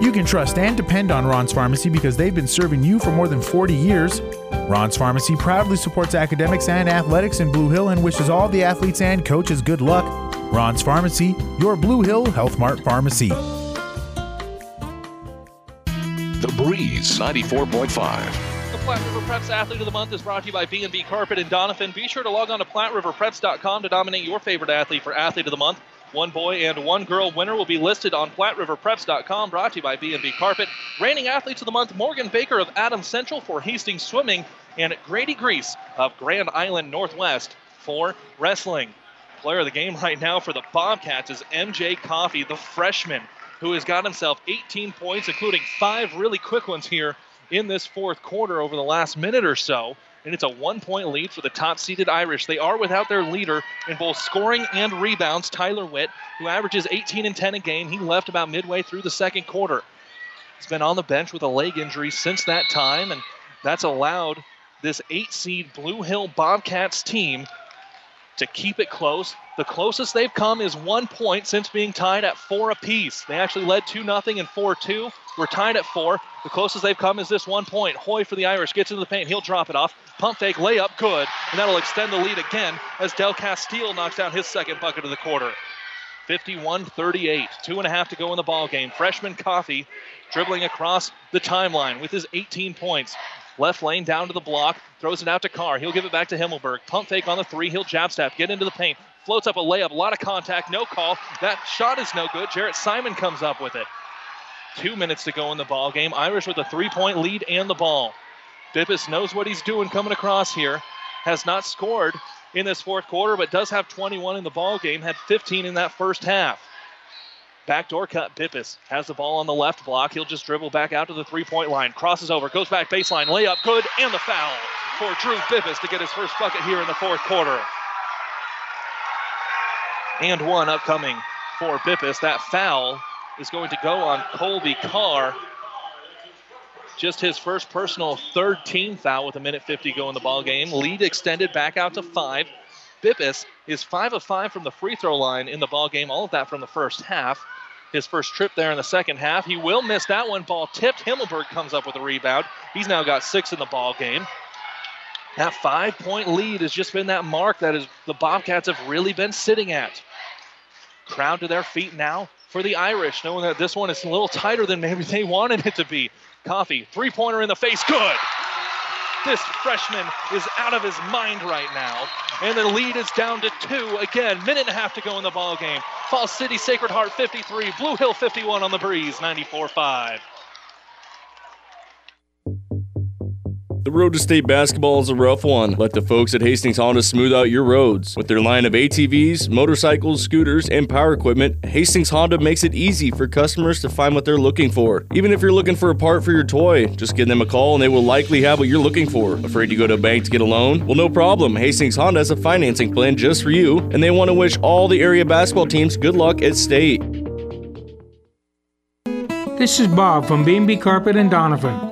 You can trust and depend on Ron's Pharmacy because they've been serving you for more than 40 years. Ron's Pharmacy proudly supports academics and athletics in Blue Hill and wishes all the athletes and coaches good luck. Ron's Pharmacy, your Blue Hill Health Mart pharmacy. The Breeze 94.5. Platte River Preps Athlete of the Month is brought to you by B&B Carpet and Donovan. Be sure to log on to PlatteRiverPreps.com to nominate your favorite athlete for Athlete of the Month. One boy and one girl winner will be listed on PlatteRiverPreps.com, brought to you by B&B Carpet. Reigning Athletes of the Month, Morgan Baker of Adams Central for Hastings Swimming, and Grady Grease of Grand Island Northwest for Wrestling. Player of the game right now for the Bobcats is MJ Coffee, the freshman, who has got himself 18 points, including five really quick ones here in this fourth quarter over the last minute or so. And it's a one point lead for the top seeded Irish. They are without their leader in both scoring and rebounds, Tyler Witt, who averages 18 and 10 a game. He left about midway through the second quarter. He's been on the bench with a leg injury since that time, and that's allowed this eight seed Blue Hill Bobcats team to keep it close. The closest they've come is one point since being tied at four apiece. They actually led 2 0 and 4 2. We're tied at four. The closest they've come is this one point. Hoy for the Irish gets into the paint. He'll drop it off. Pump fake, layup, good. And that'll extend the lead again as Del Castile knocks down his second bucket of the quarter. 51 38. Two and a half to go in the ball game. Freshman Coffee dribbling across the timeline with his 18 points. Left lane down to the block, throws it out to Carr. He'll give it back to Himmelberg. Pump fake on the three. He'll jab step, get into the paint, floats up a layup, a lot of contact, no call. That shot is no good. Jarrett Simon comes up with it. Two minutes to go in the ball game. Irish with a three-point lead and the ball. Bippus knows what he's doing coming across here. Has not scored in this fourth quarter, but does have 21 in the ball game. Had 15 in that first half. Backdoor cut. Bippus has the ball on the left block. He'll just dribble back out to the three-point line. Crosses over, goes back baseline, layup, good, and the foul for Drew Bippus to get his first bucket here in the fourth quarter. And one upcoming for Bippus. That foul is going to go on Colby Carr. Just his first personal third team foul with a minute 50 go in the ball game. Lead extended back out to five. Bippus is five of five from the free throw line in the ball game. All of that from the first half. His first trip there in the second half. He will miss that one. Ball tipped. Himmelberg comes up with a rebound. He's now got six in the ball game. That five point lead has just been that mark that is the Bobcats have really been sitting at. Crowd to their feet now for the Irish, knowing that this one is a little tighter than maybe they wanted it to be. Coffee, three pointer in the face, good. This freshman is out of his mind right now. And the lead is down to two. Again, minute and a half to go in the ball game. Falls City Sacred Heart 53, Blue Hill 51 on the breeze, 94 5. The road to state basketball is a rough one. Let the folks at Hastings Honda smooth out your roads. With their line of ATVs, motorcycles, scooters, and power equipment, Hastings Honda makes it easy for customers to find what they're looking for. Even if you're looking for a part for your toy, just give them a call and they will likely have what you're looking for. Afraid to go to a bank to get a loan? Well, no problem. Hastings Honda has a financing plan just for you, and they want to wish all the area basketball teams good luck at state. This is Bob from B&B Carpet and Donovan.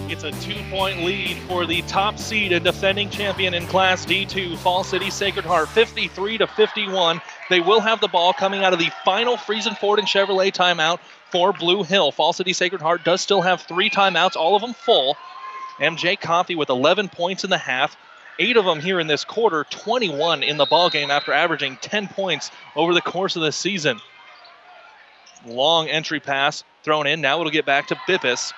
It's a two point lead for the top seed and defending champion in Class D2, Falls City Sacred Heart, 53 to 51. They will have the ball coming out of the final Friesen Ford and Chevrolet timeout for Blue Hill. Falls City Sacred Heart does still have three timeouts, all of them full. MJ Coffee with 11 points in the half, eight of them here in this quarter, 21 in the ball game after averaging 10 points over the course of the season. Long entry pass thrown in. Now it'll get back to Bippus.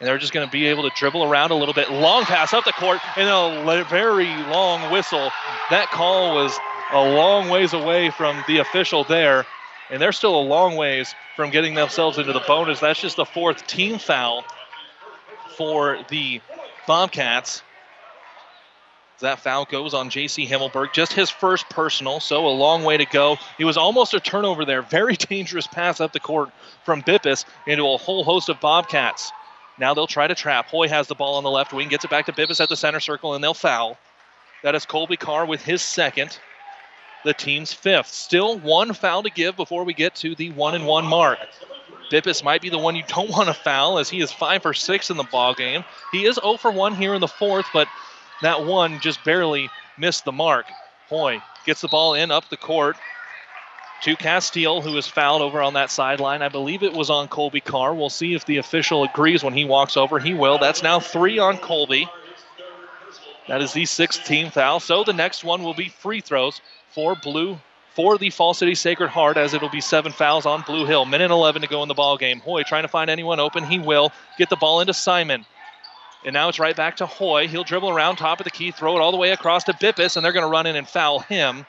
And they're just going to be able to dribble around a little bit. Long pass up the court and a very long whistle. That call was a long ways away from the official there. And they're still a long ways from getting themselves into the bonus. That's just the fourth team foul for the Bobcats. That foul goes on J.C. Himmelberg, just his first personal, so a long way to go. It was almost a turnover there. Very dangerous pass up the court from Bippus into a whole host of Bobcats. Now they'll try to trap. Hoy has the ball on the left wing, gets it back to Bippus at the center circle, and they'll foul. That is Colby Carr with his second, the team's fifth. Still one foul to give before we get to the one and one mark. Bippus might be the one you don't want to foul as he is five for six in the ball game. He is 0 for 1 here in the fourth, but that one just barely missed the mark. Hoy gets the ball in up the court to Castile, who is fouled over on that sideline. I believe it was on Colby Carr. We'll see if the official agrees when he walks over. He will. That's now three on Colby. That is the sixth team foul. So the next one will be free throws for Blue for the Falls City Sacred Heart, as it'll be seven fouls on Blue Hill. Minute 11 to go in the ball game. Hoy trying to find anyone open. He will get the ball into Simon. And now it's right back to Hoy. He'll dribble around top of the key, throw it all the way across to Bippus, and they're going to run in and foul him.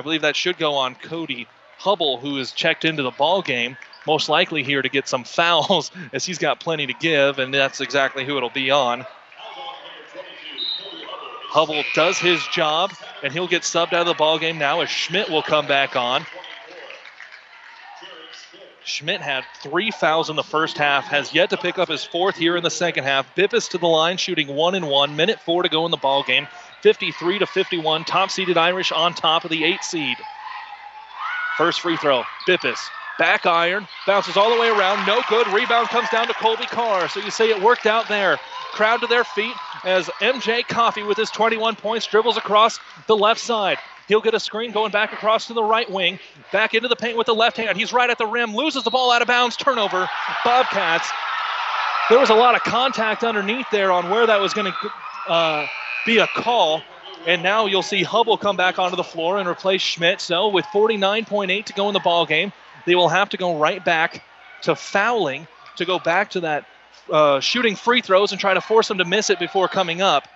I believe that should go on Cody Hubble, who is checked into the ball game, most likely here to get some fouls, as he's got plenty to give, and that's exactly who it'll be on. Hubble does his job, and he'll get subbed out of the ball game now as Schmidt will come back on. Schmidt had three fouls in the first half, has yet to pick up his fourth here in the second half. Bippus to the line, shooting one and one. Minute four to go in the ball game. 53 to 51. Top seeded Irish on top of the eight seed. First free throw, Bippus. Back iron, bounces all the way around, no good. Rebound comes down to Colby Carr. So you say it worked out there. Crowd to their feet as MJ Coffee with his 21 points dribbles across the left side. He'll get a screen going back across to the right wing. Back into the paint with the left hand. He's right at the rim, loses the ball out of bounds. Turnover. Bobcats. There was a lot of contact underneath there on where that was going to uh, be a call. And now you'll see Hubble come back onto the floor and replace Schmidt. So with 49.8 to go in the ball game, they will have to go right back to fouling to go back to that uh, shooting free throws and try to force them to miss it before coming up.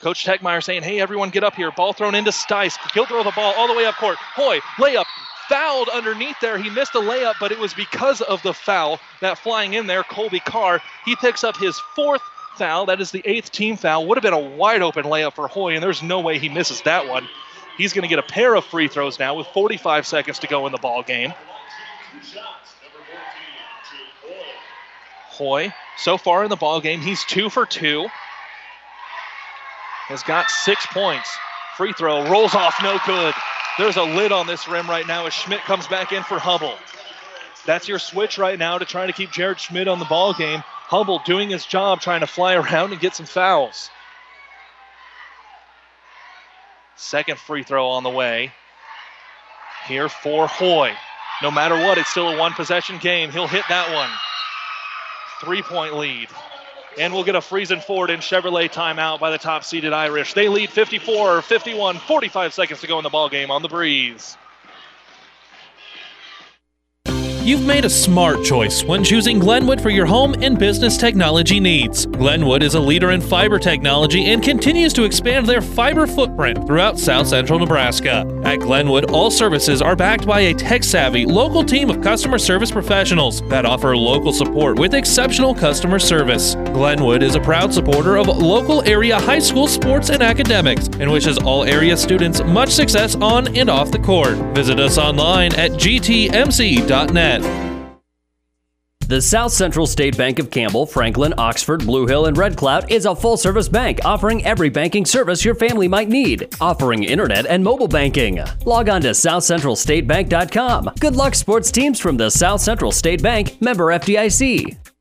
Coach Techmeyer saying, hey, everyone get up here. Ball thrown into Stice. He'll throw the ball all the way up court. Hoy, layup, fouled underneath there. He missed the layup, but it was because of the foul that flying in there. Colby Carr, he picks up his fourth foul. That is the eighth team foul. Would have been a wide open layup for Hoy, and there's no way he misses that one. He's going to get a pair of free throws now with 45 seconds to go in the ball game. Hoy, so far in the ball game, he's two for two. Has got six points. Free throw rolls off, no good. There's a lid on this rim right now as Schmidt comes back in for Hubble. That's your switch right now to try to keep Jared Schmidt on the ball game. Hubble doing his job, trying to fly around and get some fouls. Second free throw on the way. Here for Hoy. No matter what, it's still a one possession game. He'll hit that one. Three point lead. and we'll get a Friesen Ford and Chevrolet timeout by the top seeded Irish. They lead 54 51, 45 seconds to go in the ball game on the breeze. You've made a smart choice when choosing Glenwood for your home and business technology needs. Glenwood is a leader in fiber technology and continues to expand their fiber footprint throughout south central Nebraska. At Glenwood, all services are backed by a tech savvy local team of customer service professionals that offer local support with exceptional customer service. Glenwood is a proud supporter of local area high school sports and academics and wishes all area students much success on and off the court. Visit us online at gtmc.net. The South Central State Bank of Campbell, Franklin, Oxford, Blue Hill, and Red Cloud is a full service bank offering every banking service your family might need, offering internet and mobile banking. Log on to southcentralstatebank.com. Good luck, sports teams from the South Central State Bank, member FDIC.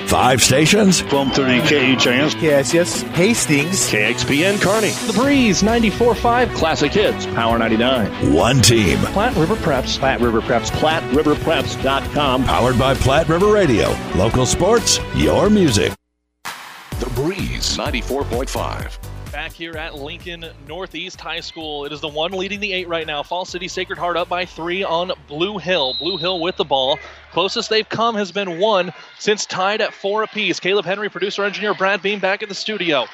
Five stations. 1230 KHAS. KSS, Hastings, KXPN Kearney. The Breeze 94.5 Classic Hits. Power 99. One team. Platte River Preps. Platte River Preps. PlatteRiverPreps.com. Powered by Platte River Radio. Local sports, your music. The Breeze 94.5. Back here at Lincoln Northeast High School. It is the one leading the eight right now. Falls City Sacred Heart up by three on Blue Hill. Blue Hill with the ball. Closest they've come has been one since tied at four apiece. Caleb Henry, producer engineer Brad Beam back in the studio.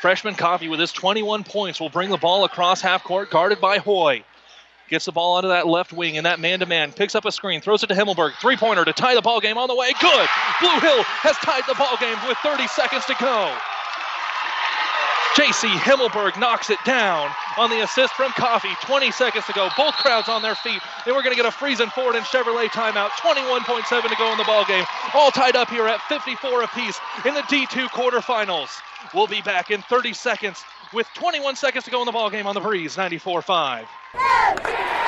Freshman Coffee with his 21 points will bring the ball across half court, guarded by Hoy. Gets the ball onto that left wing and that man to man. Picks up a screen, throws it to Himmelberg. Three pointer to tie the ball game on the way. Good. Blue Hill has tied the ball game with 30 seconds to go. JC Himmelberg knocks it down on the assist from Coffee. 20 seconds to go. Both crowds on their feet. And we're going to get a Friesen Ford and Chevrolet timeout. 21.7 to go in the ball game. All tied up here at 54 apiece in the D2 quarterfinals. We'll be back in 30 seconds with 21 seconds to go in the ball game on the Breeze 94.5.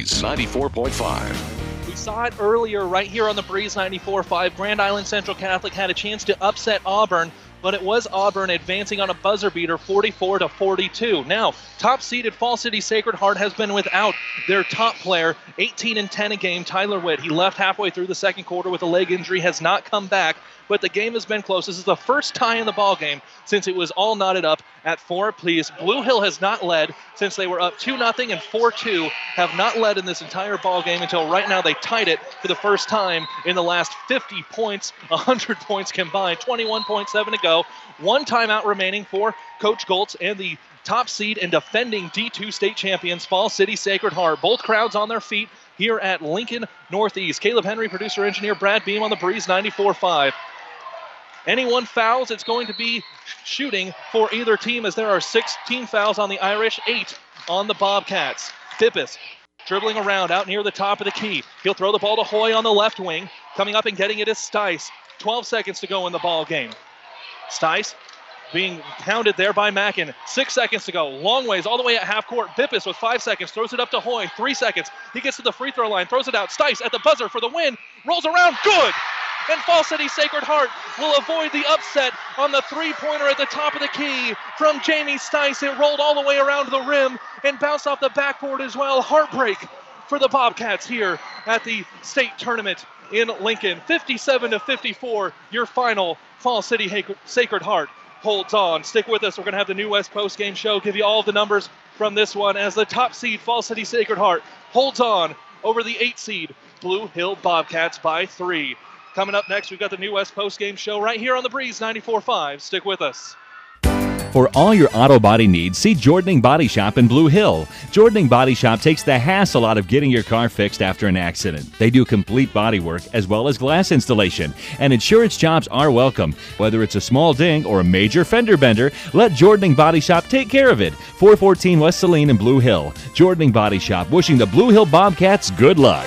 Breeze 94.5. We saw it earlier right here on the Breeze 94.5. Grand Island Central Catholic had a chance to upset Auburn, but it was Auburn advancing on a buzzer beater 44 to 42. Now, top seeded Falls City Sacred Heart has been without their top player, 18 and 10 a game, Tyler Witt. He left halfway through the second quarter with a leg injury, has not come back, but the game has been close. This is the first tie in the ball game since it was all knotted up at four apiece. Blue Hill has not led since they were up 2 0 and 4 2, have not led in this entire ball game until right now they tied it for the first time in the last 50 points, 100 points combined, 21.7 to go. One timeout remaining for Coach Goltz and the top seed and defending D2 state champions, Falls City Sacred Heart. Both crowds on their feet here at Lincoln Northeast. Caleb Henry, producer engineer Brad Beam on the breeze, 94 5. Anyone fouls, it's going to be shooting for either team as there are 16 fouls on the Irish, 8 on the Bobcats. Bippus dribbling around out near the top of the key. He'll throw the ball to Hoy on the left wing. Coming up and getting it is Stice. 12 seconds to go in the ball game. Stice being pounded there by Mackin. Six seconds to go. Long ways all the way at half court. Bippus with five seconds throws it up to Hoy. Three seconds. He gets to the free throw line, throws it out. Stice at the buzzer for the win. Rolls around. Good. And Falls City Sacred Heart will avoid the upset on the three pointer at the top of the key from Jamie Stice. It rolled all the way around the rim and bounced off the backboard as well. Heartbreak for the Bobcats here at the state tournament in Lincoln. 57 to 54, your final Falls City Sacred Heart holds on. Stick with us. We're going to have the New West Post Game Show, give you all the numbers from this one as the top seed Falls City Sacred Heart holds on over the eight seed Blue Hill Bobcats by three. Coming up next, we've got the New West Post Game Show right here on the Breeze 94.5. Stick with us. For all your auto body needs, see Jordaning Body Shop in Blue Hill. Jordaning Body Shop takes the hassle out of getting your car fixed after an accident. They do complete body work as well as glass installation, and insurance jobs are welcome. Whether it's a small ding or a major fender bender, let Jordaning Body Shop take care of it. 414 West Saline in Blue Hill. Jordaning Body Shop, wishing the Blue Hill Bobcats good luck.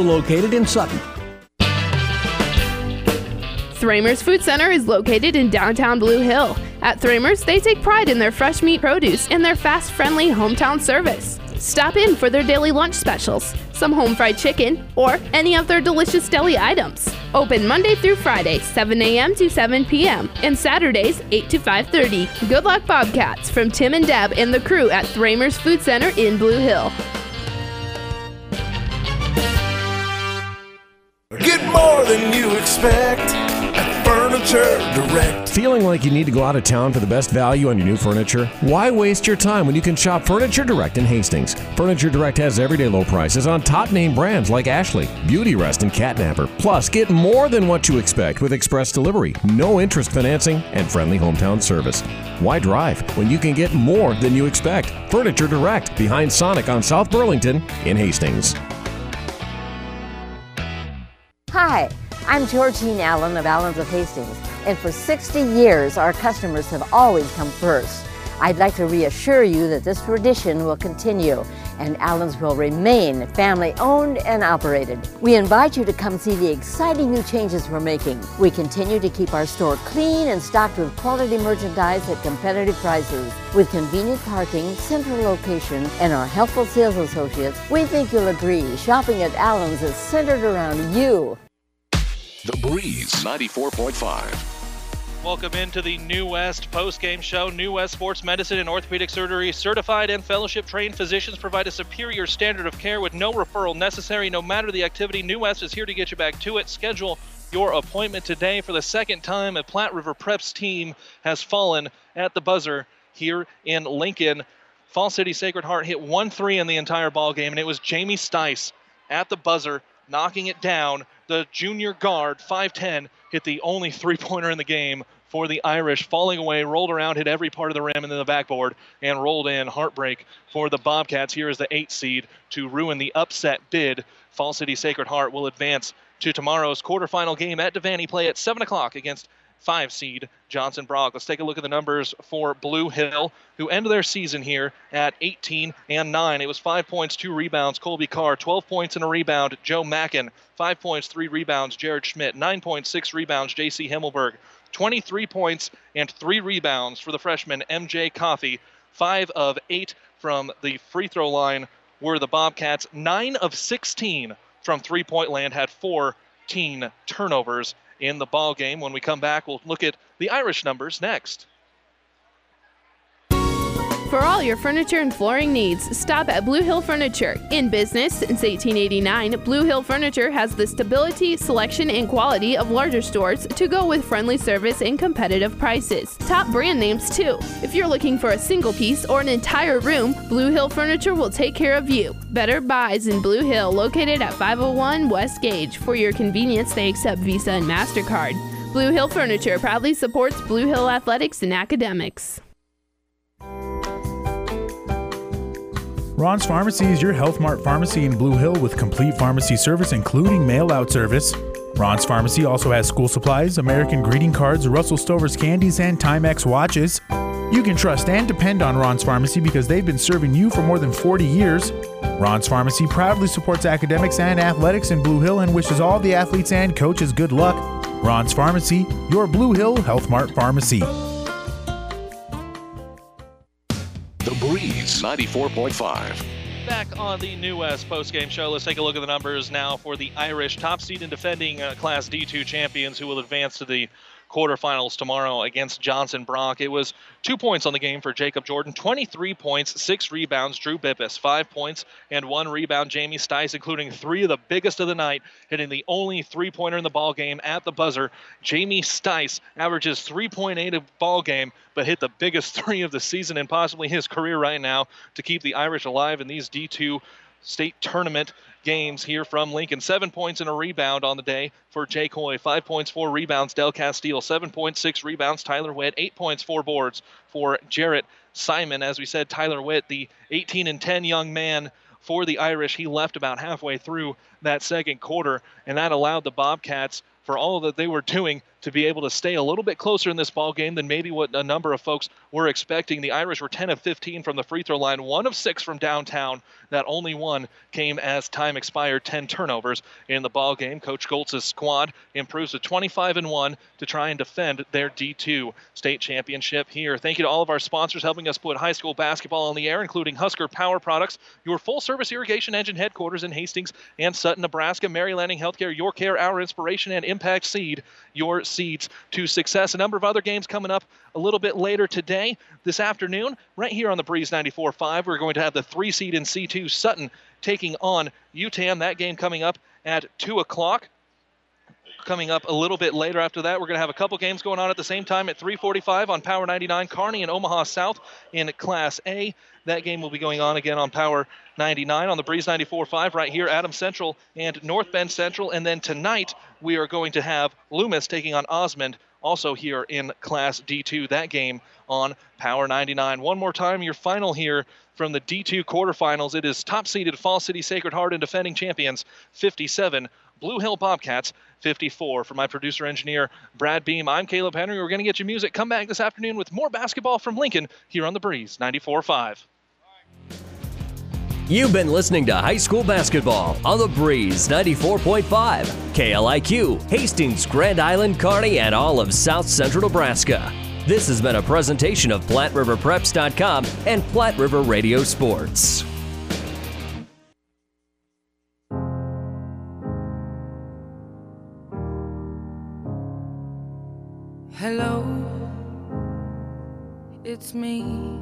located in Sutton. Thramer's Food Center is located in downtown Blue Hill. At Thramer's, they take pride in their fresh meat produce and their fast, friendly hometown service. Stop in for their daily lunch specials, some home fried chicken, or any of their delicious deli items. Open Monday through Friday, 7 a.m. to 7 p.m., and Saturdays, 8 to 5.30. Good luck, Bobcats, from Tim and Deb and the crew at Thramer's Food Center in Blue Hill. Than you expect at Furniture Direct. Feeling like you need to go out of town for the best value on your new furniture? Why waste your time when you can shop Furniture Direct in Hastings? Furniture Direct has everyday low prices on top name brands like Ashley, Beauty Rest, and Catnapper. Plus, get more than what you expect with express delivery, no interest financing, and friendly hometown service. Why drive when you can get more than you expect? Furniture Direct behind Sonic on South Burlington in Hastings. Hi, I'm Georgine Allen of Allens of Hastings, and for 60 years, our customers have always come first. I'd like to reassure you that this tradition will continue and Allen's will remain family owned and operated. We invite you to come see the exciting new changes we're making. We continue to keep our store clean and stocked with quality merchandise at competitive prices. With convenient parking, central location, and our helpful sales associates, we think you'll agree shopping at Allen's is centered around you. The Breeze 94.5. Welcome into the New West post-game show. New West Sports Medicine and Orthopedic Surgery certified and fellowship trained physicians provide a superior standard of care with no referral necessary no matter the activity. New West is here to get you back to it. Schedule your appointment today for the second time a Platte River Preps team has fallen at the buzzer here in Lincoln. Falls City Sacred Heart hit 1-3 in the entire ball game and it was Jamie Stice at the buzzer knocking it down. The junior guard, 5'10, hit the only three pointer in the game for the Irish, falling away, rolled around, hit every part of the rim and then the backboard, and rolled in. Heartbreak for the Bobcats. Here is the eight seed to ruin the upset bid. Falls City Sacred Heart will advance to tomorrow's quarterfinal game at Devaney. Play at 7 o'clock against five seed Johnson Brock. Let's take a look at the numbers for Blue Hill, who end their season here at 18 and 9. It was five points, two rebounds. Colby Carr, 12 points and a rebound. Joe Mackin, five points, three rebounds. Jared Schmidt, nine points, six rebounds. J.C. Himmelberg, 23 points and three rebounds for the freshman M.J. Coffee. Five of eight from the free throw line were the Bobcats. Nine of 16 from three point land had 14 turnovers in the ball game. When we come back, we'll look at the Irish numbers next. For all your furniture and flooring needs, stop at Blue Hill Furniture. In business since 1889, Blue Hill Furniture has the stability, selection, and quality of larger stores to go with friendly service and competitive prices. Top brand names, too. If you're looking for a single piece or an entire room, Blue Hill Furniture will take care of you. Better Buys in Blue Hill, located at 501 West Gage. For your convenience, they accept Visa and MasterCard. Blue Hill Furniture proudly supports Blue Hill athletics and academics. Ron's Pharmacy is your Health Mart pharmacy in Blue Hill with complete pharmacy service, including mail out service. Ron's Pharmacy also has school supplies, American greeting cards, Russell Stover's candies, and Timex watches. You can trust and depend on Ron's Pharmacy because they've been serving you for more than 40 years. Ron's Pharmacy proudly supports academics and athletics in Blue Hill and wishes all the athletes and coaches good luck. Ron's Pharmacy, your Blue Hill Health Mart pharmacy. 94.5. Back on the New West postgame show, let's take a look at the numbers now for the Irish top seed and defending uh, Class D2 champions who will advance to the quarterfinals tomorrow against Johnson Brock. It was two points on the game for Jacob Jordan, 23 points, six rebounds. Drew Bippus, five points and one rebound. Jamie Stice, including three of the biggest of the night, hitting the only three-pointer in the ball game at the buzzer. Jamie Stice averages 3.8 a ball game, but hit the biggest three of the season and possibly his career right now to keep the Irish alive in these D2 state tournament games here from Lincoln. Seven points and a rebound on the day for Jay Coy. Five points, four rebounds, Del Castile. Seven points, six rebounds, Tyler Witt. Eight points, four boards for Jarrett Simon. As we said, Tyler Witt, the 18 and 10 young man for the Irish, he left about halfway through that second quarter, and that allowed the Bobcats for all that they were doing to be able to stay a little bit closer in this ball game than maybe what a number of folks were expecting. The Irish were 10 of 15 from the free throw line, one of six from downtown. That only one came as time expired. 10 turnovers in the ball game. Coach Goltz's squad improves to 25 and one to try and defend their D2 state championship here. Thank you to all of our sponsors helping us put high school basketball on the air, including Husker Power Products, your full-service irrigation engine headquarters in Hastings and Sutton, Nebraska. Mary Lanning Healthcare, your care, our inspiration, and Impact Seed, your seeds to success. A number of other games coming up a little bit later today, this afternoon, right here on the Breeze 94.5. We're going to have the three seed in C2 Sutton taking on Yutan. That game coming up at 2 o'clock coming up a little bit later after that. We're going to have a couple games going on at the same time at 3:45 on Power 99. Kearney and Omaha South in Class A. That game will be going on again on Power 99 on the Breeze 94.5 right here. Adams Central and North Bend Central, and then tonight we are going to have Loomis taking on Osmond. Also here in Class D2, that game on Power 99. One more time, your final here from the D2 quarterfinals. It is top seeded Falls City Sacred Heart and defending champions 57, Blue Hill Bobcats 54. For my producer engineer, Brad Beam, I'm Caleb Henry. We're going to get you music. Come back this afternoon with more basketball from Lincoln here on The Breeze 94.5. You've been listening to high school basketball on The Breeze 94.5, KLIQ, Hastings, Grand Island, Kearney, and all of South Central Nebraska. This has been a presentation of PlatteRiverPreps.com and Platte River Radio Sports. Hello, it's me.